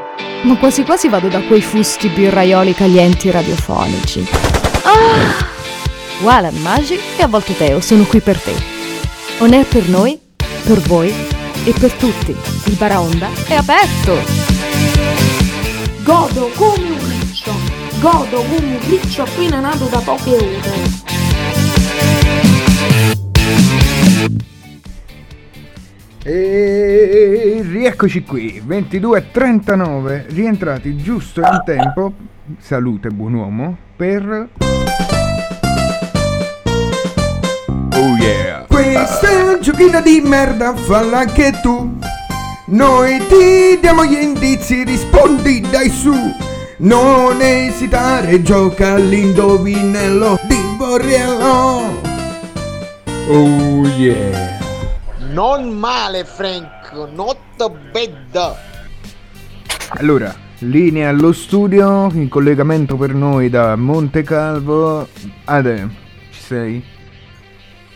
Ma quasi quasi vado da quei fusti birraioli calienti radiofonici. Ah! Walan Magic e a volte Teo sono qui per te. On air per noi, per voi e per tutti. Il Baraonda è aperto! Godo come un riccio, godo come un riccio appena nato da poche ore. E rieccoci qui, 22.39, rientrati giusto in tempo, salute buon uomo, per... Oh yeah! Questa è un giochino di merda, falla anche tu. Noi ti diamo gli indizi, rispondi dai su. Non esitare, gioca all'indovinello di Borriello. Oh yeah! Non male, Frank, not bad. Allora, linea allo studio, in collegamento per noi da Monte Calvo. Ade, ci sei?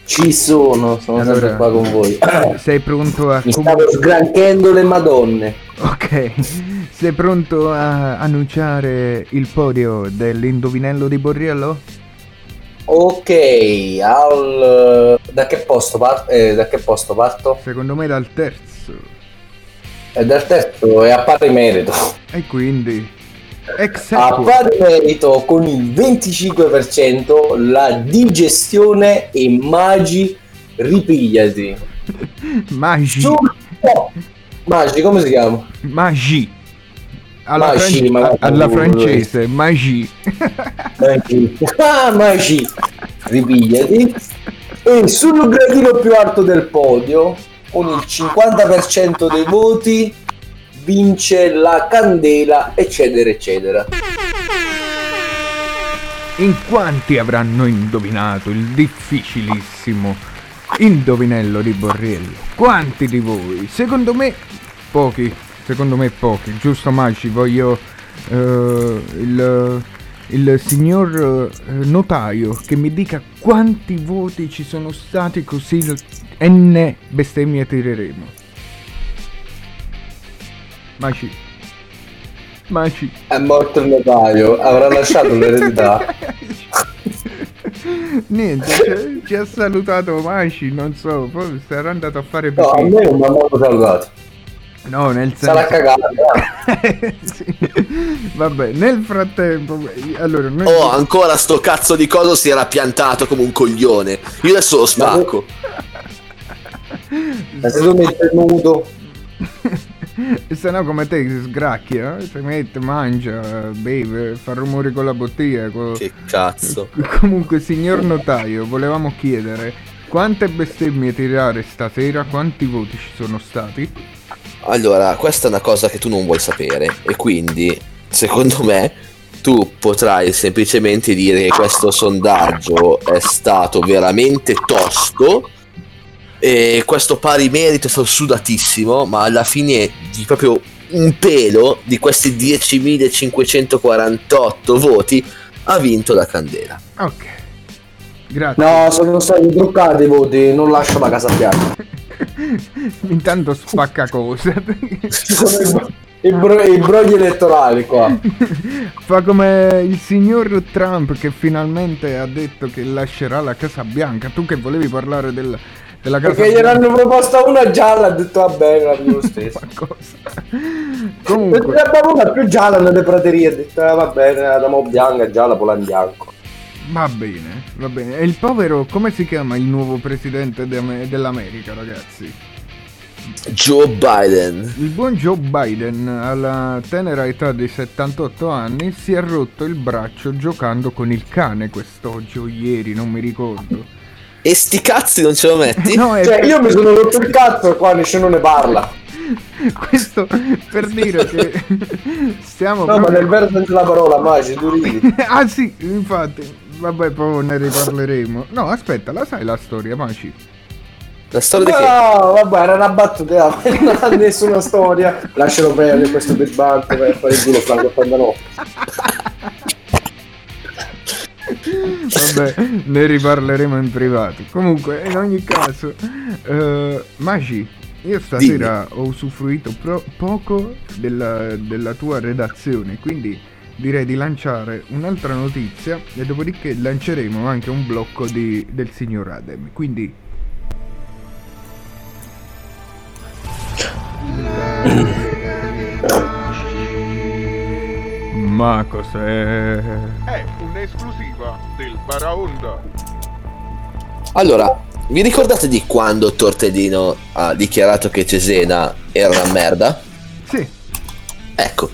Ci sono, sono sempre qua con voi. Sei pronto a... Mi stavo sgranchendo le madonne. Ok, sei pronto a annunciare il podio dell'indovinello di Borriello? Ok, al... da, che posto par- eh, da che posto parto? Secondo me dal terzo. E dal terzo è a pari merito. E quindi... A pari merito con il 25% la digestione e magi ripigliati. Magi. Su- no, Magi, come si chiama? Magi. Alla, Magi, fran- ma- alla francese, Magi. Magi. Ah, Magi. Ripigliati. E sul gradino più alto del podio, con il 50% dei voti, vince la candela, eccetera, eccetera. In quanti avranno indovinato il difficilissimo indovinello di Borriello? Quanti di voi? Secondo me pochi, secondo me pochi, giusto Magi? Voglio eh, il, il signor eh, notaio che mi dica quanti voti ci sono stati così n bestemmie tireremo. Magi. Magi. È morto il notaio, avrà lasciato l'eredità. Niente, ci- ci ha salutato Maci, non so, poi sarà andato a fare No, a me non mi hanno salutato. No, nel senso... Sarà cagato. eh. Sì. Vabbè, nel frattempo, allora noi... Oh, ancora sto cazzo di coso si era piantato come un coglione. Io adesso lo spacco. Se tu metti nudo, E se no come te si sgracchia, eh? si mette, mangia, beve, fa rumori con la bottiglia. co- Che cazzo. Comunque, signor notaio, volevamo chiedere quante bestemmie tirare stasera, quanti voti ci sono stati? Allora, questa è una cosa che tu non vuoi sapere e quindi, secondo me, tu potrai semplicemente dire che questo sondaggio è stato veramente tosto e questo pari merito è stato sudatissimo, ma alla fine di proprio un pelo di questi 10.548 voti ha vinto la candela. Ok. Grazie. no, sono stati truccati i voti, non lascio la casa bianca. Intanto spacca cose. I, bro- i brogli elettorali qua. Fa come il signor Trump che finalmente ha detto che lascerà la Casa Bianca. Tu che volevi parlare del- della Casa Perché Bianca. gliel'hanno proposta una gialla, ha detto va bene, va bene lo stesso. Comunque. Ne abbiamo una più gialla nelle praterie, ha detto "Ah, va bene, la damo bianca, gialla, poi la bianco. Va bene, va bene. E il povero, come si chiama il nuovo presidente de- dell'America, ragazzi? Joe Biden. Il buon Joe Biden, alla tenera età di 78 anni, si è rotto il braccio giocando con il cane quest'oggi o ieri, non mi ricordo. E sti cazzi non ce lo metti? No, è Cioè, io mi sono rotto il cazzo e qua nessuno ne parla. Questo per dire che stiamo No, ma nel vero senso della parola, Magi, tu ridi. ah sì, infatti, vabbè, poi ne riparleremo. No, aspetta, la sai la storia, Maci? La storia di No, vabbè, era una battuta, non ha nessuna storia. Lascialo perdere questo turbante per fare il culo Franco quando no. Vabbè, ne riparleremo in privato. Comunque, in ogni caso, eh, Maci, Io stasera ho usufruito pro- poco della, della tua redazione, quindi direi di lanciare un'altra notizia e dopodiché lanceremo anche un blocco di- del signor Adem. Quindi... Ma cos'è? È un'esclusiva del Baraonda. Allora, vi ricordate di quando Tortellino ha dichiarato che Cesena era una merda? Sì. Ecco,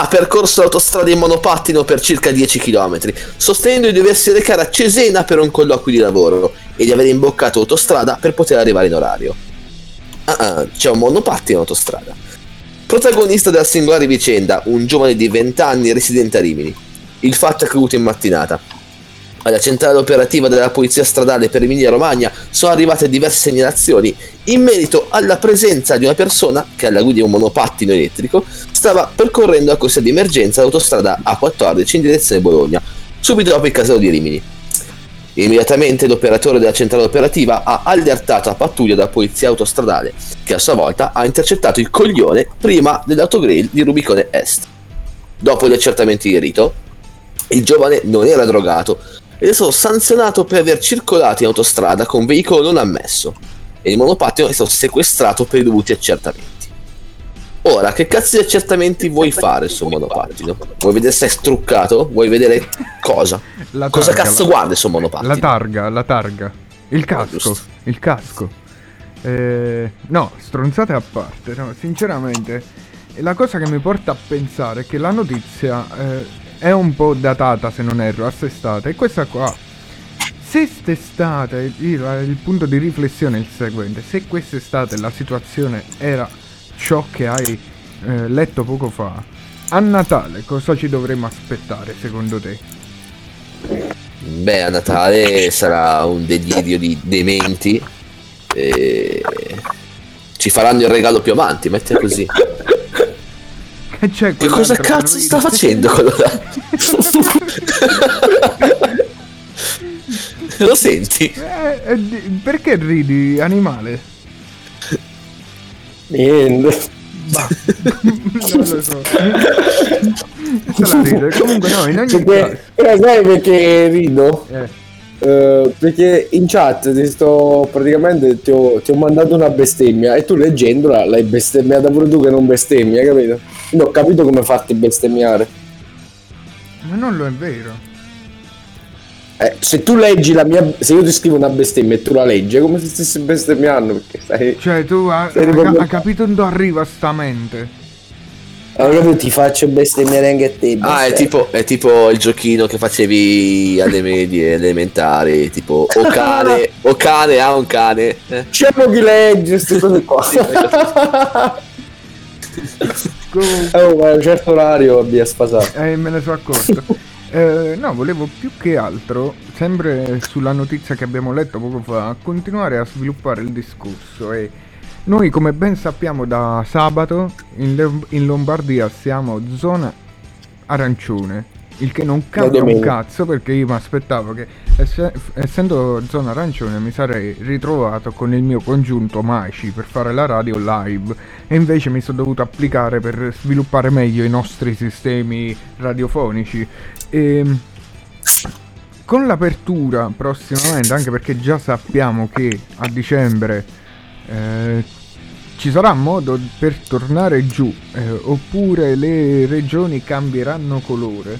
ha percorso l'autostrada in monopattino per circa 10 km, sostenendo di doversi recare a Cesena per un colloquio di lavoro e di aver imboccato autostrada per poter arrivare in orario. Ah, ah, c'è un monopattino in autostrada. Protagonista della singolare vicenda, un giovane di 20 anni residente a Rimini. Il fatto è accaduto in mattinata. Alla centrale operativa della polizia stradale per Emilia Romagna sono arrivate diverse segnalazioni in merito alla presenza di una persona che alla guida di un monopattino elettrico stava percorrendo a corsia di emergenza l'autostrada A14 in direzione Bologna, subito dopo il casello di Rimini. Immediatamente l'operatore della centrale operativa ha allertato la pattuglia della polizia autostradale, che a sua volta ha intercettato il coglione prima dell'autogrill di Rubicone Est. Dopo gli accertamenti di rito, il giovane non era drogato ed è stato sanzionato per aver circolato in autostrada con veicolo non ammesso e il monopattino è stato sequestrato per i dovuti accertamenti. Ora, che cazzo di accertamenti vuoi fare sul monopattino? Vuoi vedere se è struccato? Vuoi vedere cosa? La cosa targa, cazzo la- guardi sul monopattino? La targa, la targa. Il casco, il casco. Eh, no, stronzate a parte, no, sinceramente la cosa che mi porta a pensare è che la notizia eh, è un po' datata, se non erro, assestata. E questa qua, se quest'estate, il, il punto di riflessione è il seguente, se quest'estate la situazione era ciò che hai eh, letto poco fa, a Natale cosa ci dovremmo aspettare secondo te? Beh, a Natale sarà un delirio di dementi. E... Ci faranno il regalo più avanti, metti così. Che c'è Che cosa cazzo sta facendo quello là? Lo senti? Eh, eh, perché ridi, animale? Niente. non lo so. Comunque no, in ogni caso. Perché, eh, sai perché rido? Eh. Eh, perché in chat ti sto praticamente ti ho, ti ho mandato una bestemmia e tu leggendola l'hai bestemmiata pure tu che non bestemmi, hai capito? Non ho capito come farti bestemmiare. Ma non lo è vero. Eh, se tu leggi la mia. Se io ti scrivo una bestemmia e tu la leggi, è come se stessi bestemmiando. Perché stai. Cioè, tu ha- ha- hai capito dove arriva sta mente? Hai capito? Ti faccio bestemmiare anche a te. Ah, è tipo, è tipo il giochino che facevi alle medie elementari, tipo o cane, o cane ha un cane. Eh. C'è chi legge queste cose qua. Comunque, oh, ma a un certo orario abbia sfasato. eh, me ne sono accorto. Eh, no, volevo più che altro, sempre sulla notizia che abbiamo letto poco fa, continuare a sviluppare il discorso. E noi, come ben sappiamo, da sabato in, Lom- in Lombardia siamo zona arancione. Il che non cambia un cazzo perché io mi aspettavo che, esse- essendo zona arancione, mi sarei ritrovato con il mio congiunto Maici per fare la radio live. E invece mi sono dovuto applicare per sviluppare meglio i nostri sistemi radiofonici. E con l'apertura prossimamente, anche perché già sappiamo che a dicembre eh, ci sarà modo per tornare giù, eh, oppure le regioni cambieranno colore.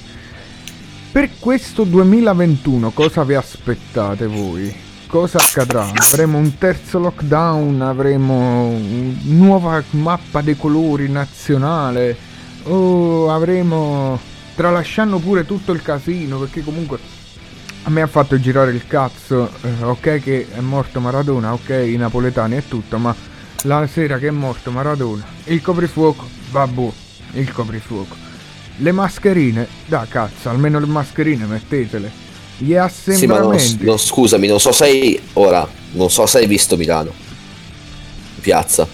Per questo 2021 cosa vi aspettate voi? Cosa accadrà? Avremo un terzo lockdown? Avremo una nuova mappa dei colori nazionale? O avremo... tralasciando pure tutto il casino? Perché comunque a me ha fatto girare il cazzo, eh, ok che è morto Maradona, ok i napoletani e tutto, ma la sera che è morto Maradona, il coprifuoco, vabbù, il coprifuoco. Le mascherine, da cazzo, almeno le mascherine mettetele. Gli Sì, ma non, assembramenti. non- scusami, non so se hai ora, non so se hai visto Milano. Piazza.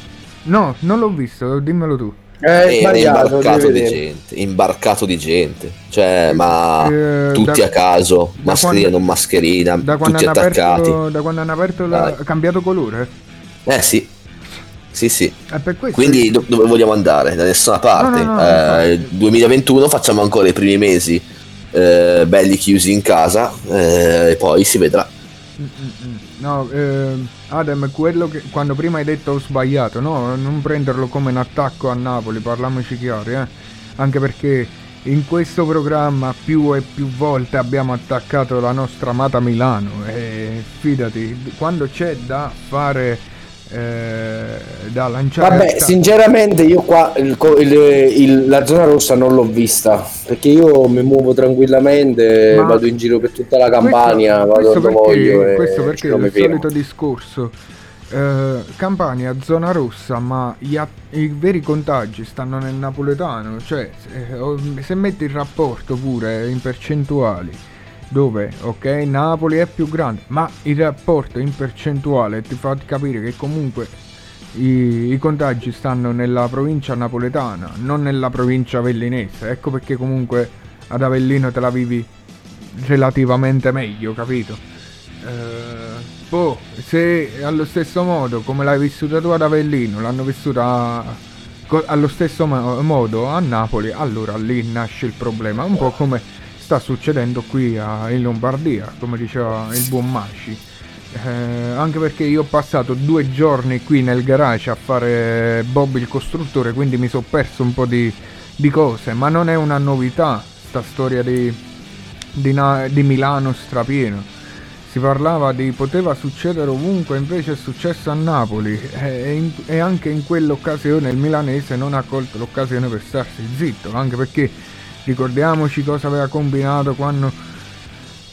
No, non l'ho visto, dimmelo tu. Eh, Era sbagliato, imbarcato di gente, imbarcato di gente. Cioè, ma Eh, tutti da- a caso, mascherina, quando- non mascherina, Da tutti attaccati. aperto, da quando hanno aperto la... Cambiato colore? Eh sì, Sì, sì. Eh, Quindi do- dove vogliamo andare? Da nessuna parte. No, no, no, Eh, 2021 facciamo ancora i primi mesi eh, belli chiusi in casa eh, e poi si vedrà. No, ehm, Adem, quello che quando prima hai detto ho sbagliato, no, non prenderlo come un attacco a Napoli, parliamoci chiari, eh. Anche perché in questo programma più e più volte abbiamo attaccato la nostra amata Milano e fidati, quando c'è da fare eh, da lanciare Vabbè, sinceramente io qua il il- il- la zona rossa non l'ho vista perché io mi muovo tranquillamente, Ma- vado in giro per tutta la Campania, vado questo dove voglio. questo perché è il solito discorso. Eh, Campania, zona rossa, ma a- i veri contagi stanno nel napoletano. Cioè, se, o- se metti il rapporto pure in percentuali, dove, ok, Napoli è più grande, ma il rapporto in percentuale ti fa capire che comunque i, i contagi stanno nella provincia napoletana, non nella provincia avellinese. Ecco perché comunque ad Avellino te la vivi relativamente meglio, capito? Eh, boh, se allo stesso modo come l'hai vissuta tu ad Avellino, l'hanno vissuta co- allo stesso mo- modo a Napoli, allora lì nasce il problema. Un po' come sta succedendo qui a- in Lombardia, come diceva il buon Masci. Eh, anche perché io ho passato due giorni qui nel garage a fare Bob il costruttore, quindi mi sono perso un po' di, di cose, ma non è una novità sta storia di, di, Na- di Milano strapieno. Si parlava di poteva succedere ovunque, invece è successo a Napoli e, in- e anche in quell'occasione il milanese non ha colto l'occasione per starsi zitto, anche perché ricordiamoci cosa aveva combinato quando,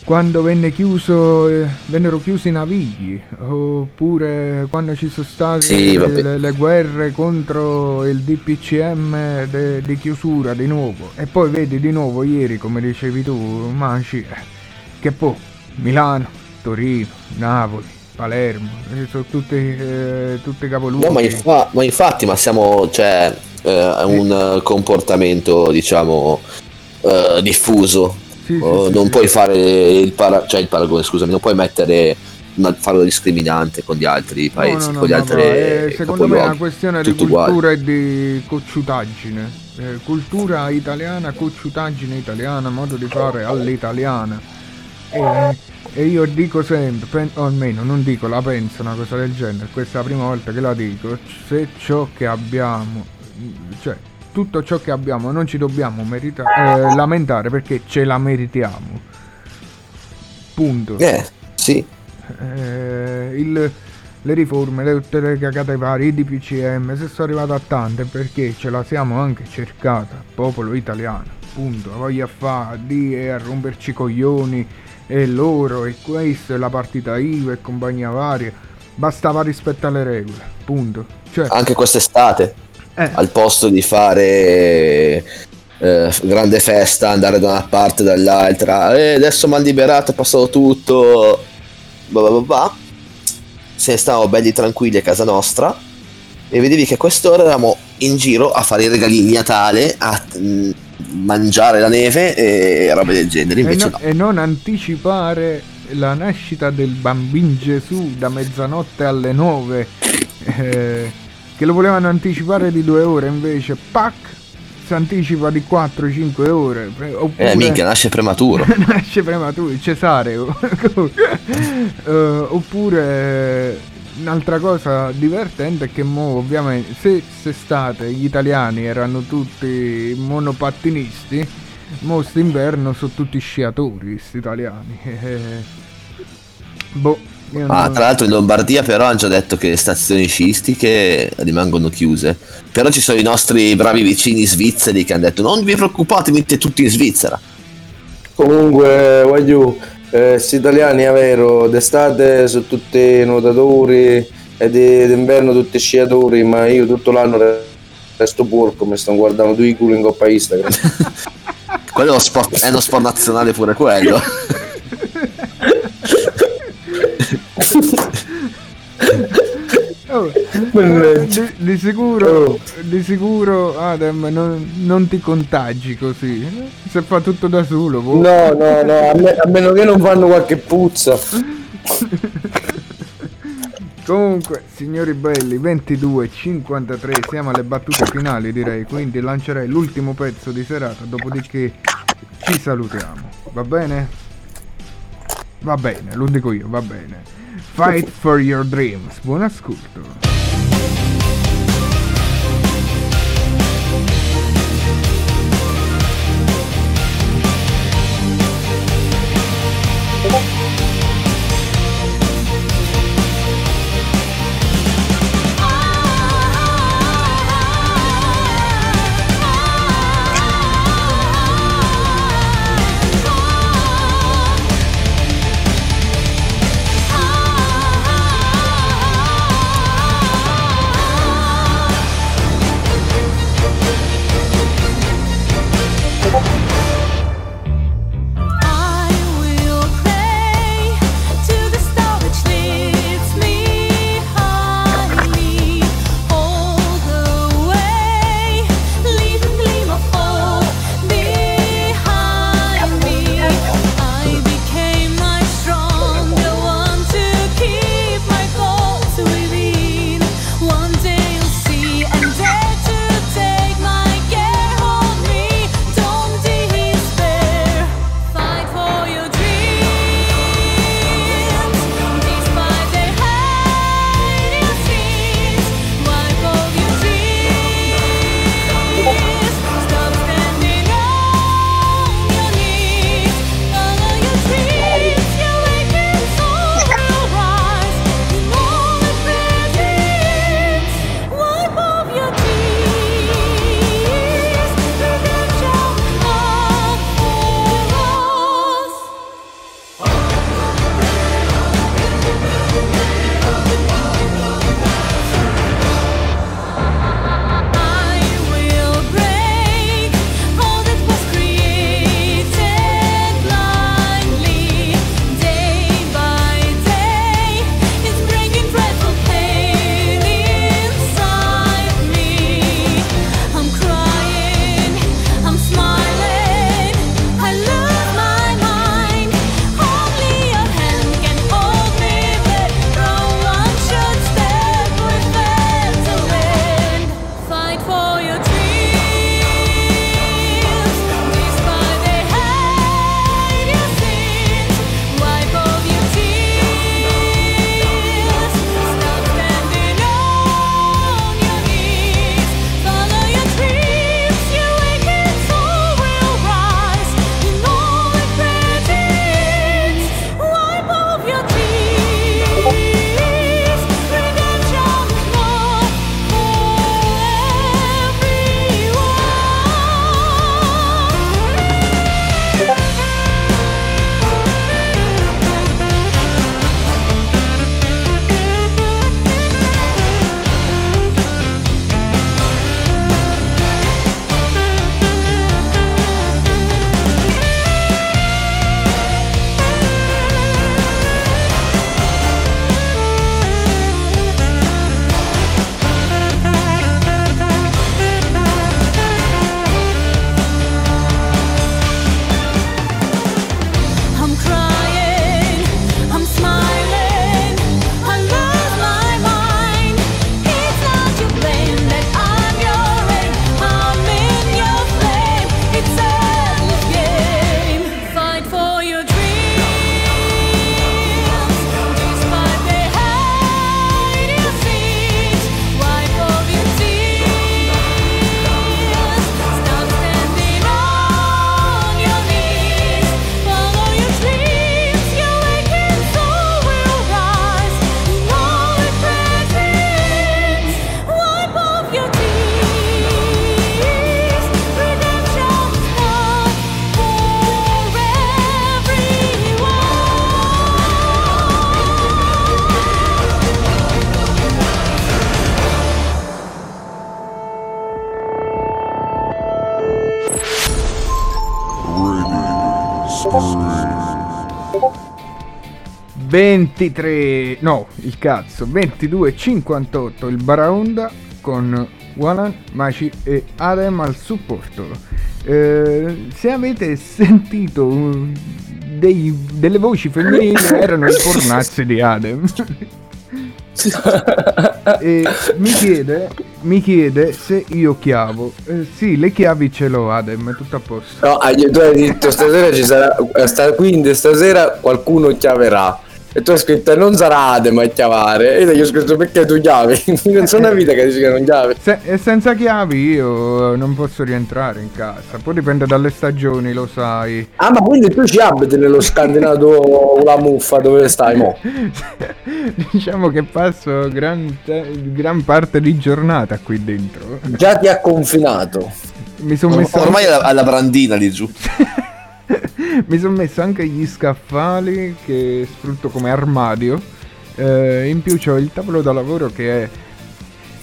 quando venne chiuso, eh, vennero chiusi i navigli, oppure quando ci sono state Sì, le, le guerre contro il DPCM de- di chiusura di nuovo. E poi vedi di nuovo ieri, come dicevi tu, Maci, eh, che poi Milano, Torino, Napoli, Palermo, eh, sono tutti, eh, tutti capoluoghi. No, ma, infa- ma infatti, ma siamo, cioè, eh, un eh, comportamento, diciamo, eh, diffuso. Sì, Oh, sì, non sì. puoi fare il, para- cioè il paragone, scusami, non puoi mettere una, farlo discriminante con gli altri paesi, No, no, no, con gli ma altri va, eh, secondo me è una questione di Tutto uguale. cultura e di cocciutaggine. Eh, cultura italiana, cocciutaggine italiana, modo di fare all'italiana. E, e io dico sempre, pen- o almeno non dico, la penso una cosa del genere, questa è la prima volta che la dico, se ciò che abbiamo, cioè tutto ciò che abbiamo non ci dobbiamo merita- eh, lamentare perché ce la meritiamo. Punto. Eh, sì. Eh, il- le riforme, le, tutte le cagate varie, i DPCM, se sono arrivato a tante perché ce la siamo anche cercata, popolo italiano, punto, la voglia fa di e a romperci i coglioni e loro e questo e la partita IVA e compagnia varia, bastava rispettare le regole, punto. Cioè, Anche quest'estate, Eh. al posto di fare eh, grande festa, andare da una parte e dall'altra, e adesso mi hanno liberato, è passato tutto, bah bah bah bah. se stavamo belli tranquilli a casa nostra e vedevi che a quest'ora eravamo in giro a fare i regalini di Natale, a mm, mangiare la neve e robe del genere, e, invece no- no. e non anticipare la nascita del bambin Gesù da mezzanotte alle 9 eh, che lo volevano anticipare di due ore invece pac si anticipa di 4-5 ore. Eh, oppure Eh, minchia, nasce prematuro. nasce prematuro il cesareo. Eh, oppure un'altra cosa divertente è che mo ovviamente se quest'estate gli italiani erano tutti monopattinisti mo st'inverno sono tutti sciatori sti italiani. Eh, boh io Ah, non- tra l'altro in Lombardia però hanno già detto che le stazioni sciistiche rimangono chiuse. Però ci sono i nostri bravi vicini svizzeri che hanno detto non vi preoccupate, mettete tutti in Svizzera. Comunque, voglio, eh, questi italiani è vero, d'estate sono tutti nuotatori e di- d'inverno tutti sciatori, ma io tutto l'anno re- resto porco, mi sto guardando due culo in coppa Instagram. Quello è uno sport, è uno sport nazionale pure quello. Oh, di, di sicuro, di sicuro Adem non, non ti contagi così. Se fa tutto da solo. boh. No, no, no, a, me- a meno che non fanno qualche puzza. Comunque, signori belli, 22.53, siamo alle battute finali direi, quindi lancerei l'ultimo pezzo di serata, dopodiché ci salutiamo. Va bene? Va bene, lo dico io, va bene. Fight for your dreams. Buon ascolto. 23 no il cazzo 22.58 il Baraonda con Walan, Maci e Adem al supporto Eh, se avete sentito dei- delle voci femminili erano i pornazzi di Adem e mi chiede, mi chiede se io chiavo. Eh, sì, le chiavi ce l'ho, Adem, è tutto a posto. No, tu hai detto stasera ci sarà, sta- quindi stasera qualcuno chiaverà. E tu hai scritto non sarà Adem a chiavare. E io ho scritto perché tu chiavi? non sono una vita che dici che non chiavi. Se- e senza chiavi io non posso rientrare in casa. Poi dipende dalle stagioni, lo sai. Ah, ma quindi tu ci abiti nello scandinato la muffa dove stai mo? diciamo che passo gran, te- gran parte di giornata qui dentro. Già ti ha confinato. Mi sono messo Ormai alla, alla brandina lì giù. Mi sono messo anche gli scaffali che sfrutto come armadio. Eh, in più ho il tavolo da lavoro che è.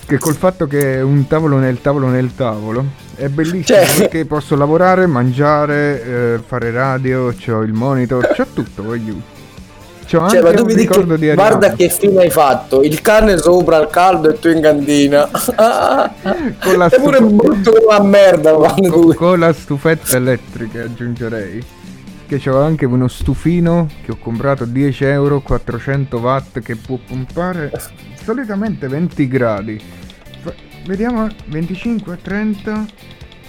Che col fatto che è un tavolo nel tavolo nel tavolo è bellissimo Cioè- perché posso lavorare, mangiare, eh, fare radio, ho il monitor, c'ho tutto, voglio. C'ho Cioè, ma tu mi dici ricordo di guarda che fine hai fatto, il cane sopra al caldo e tu in cantina. Con la è pure stufa- brutto come una merda con, con la stufetta elettrica aggiungerei che c'ho anche uno stufino che ho comprato a 10 euro 400 watt che può pompare solitamente 20 gradi vediamo 25 30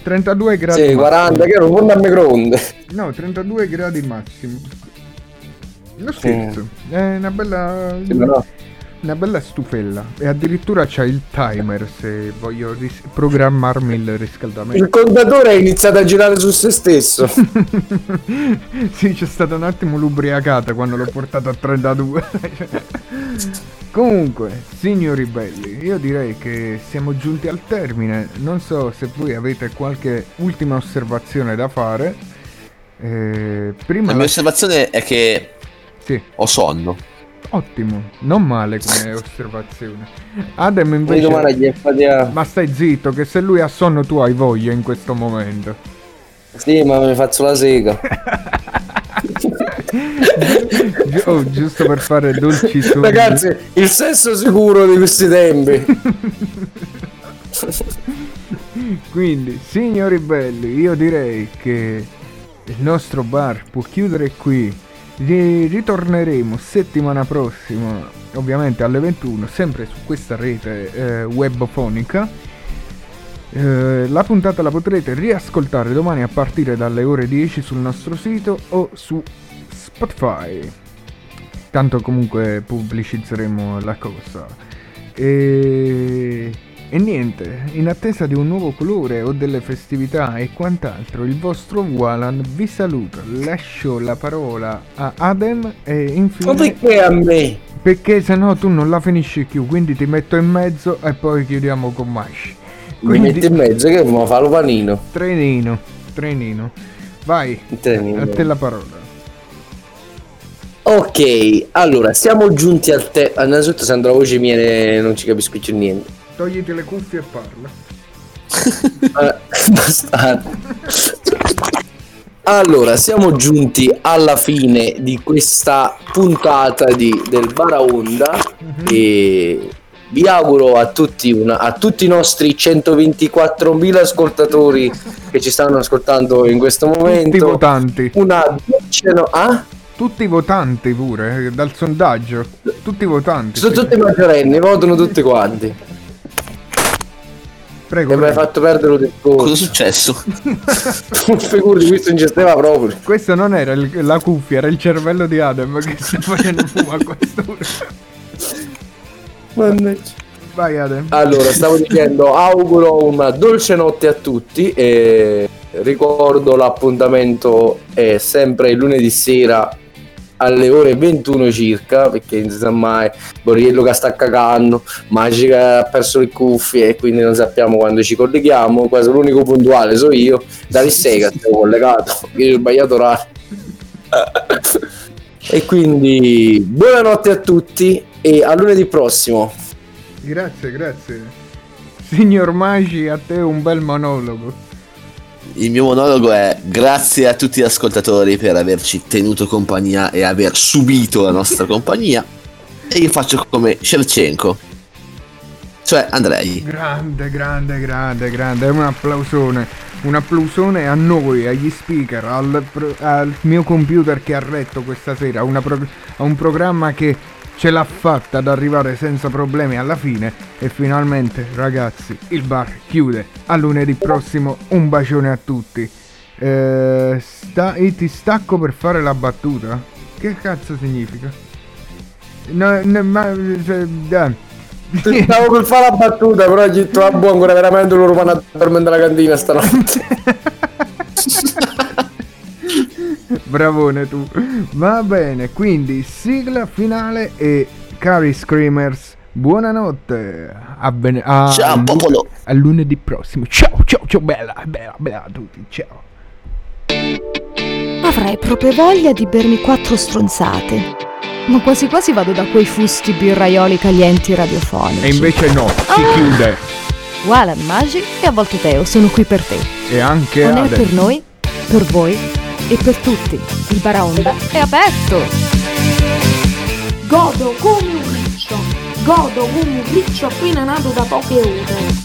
32 gradi Sì, massimo. 40, che ero un forno a microonde. no 32 gradi massimo non scherzo è una bella Sì, però- una bella stufella e addirittura c'ha il timer se voglio ris- programmarmi il riscaldamento Il contatore ha iniziato a girare su se stesso. sì, c'è stata un attimo l'ubriacata quando l'ho portato a 32. Comunque, signori belli, io direi che siamo giunti al termine. Non so se voi avete qualche ultima osservazione da fare. Eh, prima La mia osservazione è che Sì. ho sonno. Ottimo, non male come osservazione. Poi invece... Ma stai zitto, che se lui ha sonno tu hai voglia in questo momento. Sì, ma mi faccio la sega. Oh, giusto per fare dolci suoni. Ragazzi, il sesso sicuro di questi tempi. Quindi, signori belli, io direi che il nostro bar può chiudere qui. Ri- ritorneremo settimana prossima, ovviamente alle 21, sempre su questa rete eh, webfonica. Eh, la puntata la potrete riascoltare domani a partire dalle ore 10 sul nostro sito o su Spotify. Tanto comunque pubblicizzeremo la cosa. E... e niente, in attesa di un nuovo colore o delle festività e quant'altro, il vostro Walan vi saluta. Lascio la parola a Adem e infine... Ma perché a me? Perché se no tu non la finisci più, quindi ti metto in mezzo e poi chiudiamo con Mash. Mi metti in mezzo che mi fa lo panino. Trenino, trenino. Vai, Trenino. a te la parola. Ok, allora siamo giunti al te. Innanzitutto, sento la voce mia non ci capisco più niente. Togliti le cuffie e parla. Eh. Allora, siamo giunti alla fine di questa puntata di, del Baraonda e vi auguro a tutti, una- a tutti i nostri 124.000 ascoltatori che ci stanno ascoltando in questo momento Tutti votanti. una dolce no- ah? Tutti votanti pure, eh, dal sondaggio. Tutti votanti. Sono sì. tutti maggiorenni, votano tutti quanti. Prego, E mi hai prego. fatto perdere il Cosa è successo? Figurati, questo stava proprio. Questo non era il- la cuffia, era il cervello di Adam che sta facendo fumo a quest'ora. Mannaggia. Vai Adam. Allora, stavo dicendo, auguro una dolce notte a tutti e ricordo l'appuntamento è sempre il lunedì sera alle ore 21 circa, perché non si sa mai, Boriello che sta cagando, Magica ha perso le cuffie e quindi non sappiamo quando ci colleghiamo, quasi l'unico puntuale so io, da Sega stiamo collegato, io ho sbagliato orario. e quindi buonanotte a tutti e a lunedì prossimo. Grazie, grazie. Signor Magi, a te un bel monologo. Il mio monologo è grazie a tutti gli ascoltatori per averci tenuto compagnia e aver subito la nostra compagnia. E io faccio come Shevchenko, cioè Andrei. Grande, grande, grande, grande. Un applausone. Un applausone a noi, agli speaker, al, al mio computer che ha retto questa sera. pro- a un programma che ce l'ha fatta ad arrivare senza problemi alla fine e finalmente ragazzi il bar chiude. A lunedì prossimo un bacione a tutti. Eh, sta- e ti stacco per fare la battuta? Che cazzo significa? No, no, ma... dai. Stavo per fare la battuta, però gli troppo ancora veramente loro vanno a dormire nella cantina stanotte. Bravone tu. Va bene, quindi sigla finale e cari screamers, buonanotte. A bene- a- Ciao, popolo. A lunedì prossimo. Ciao, ciao, ciao, bella, bella, bella a tutti. Ciao. Avrei proprio voglia di bermi quattro stronzate. Ma quasi quasi vado da quei fusti birraioli calienti radiofonici. E invece no, si Ah. chiude. Walan Magic e a volte Teo sono qui per te. E anche Non è per noi, per voi e per tutti. Il Baraonda è aperto! Godo come un riccio, godo come un riccio appena nato da poche ore.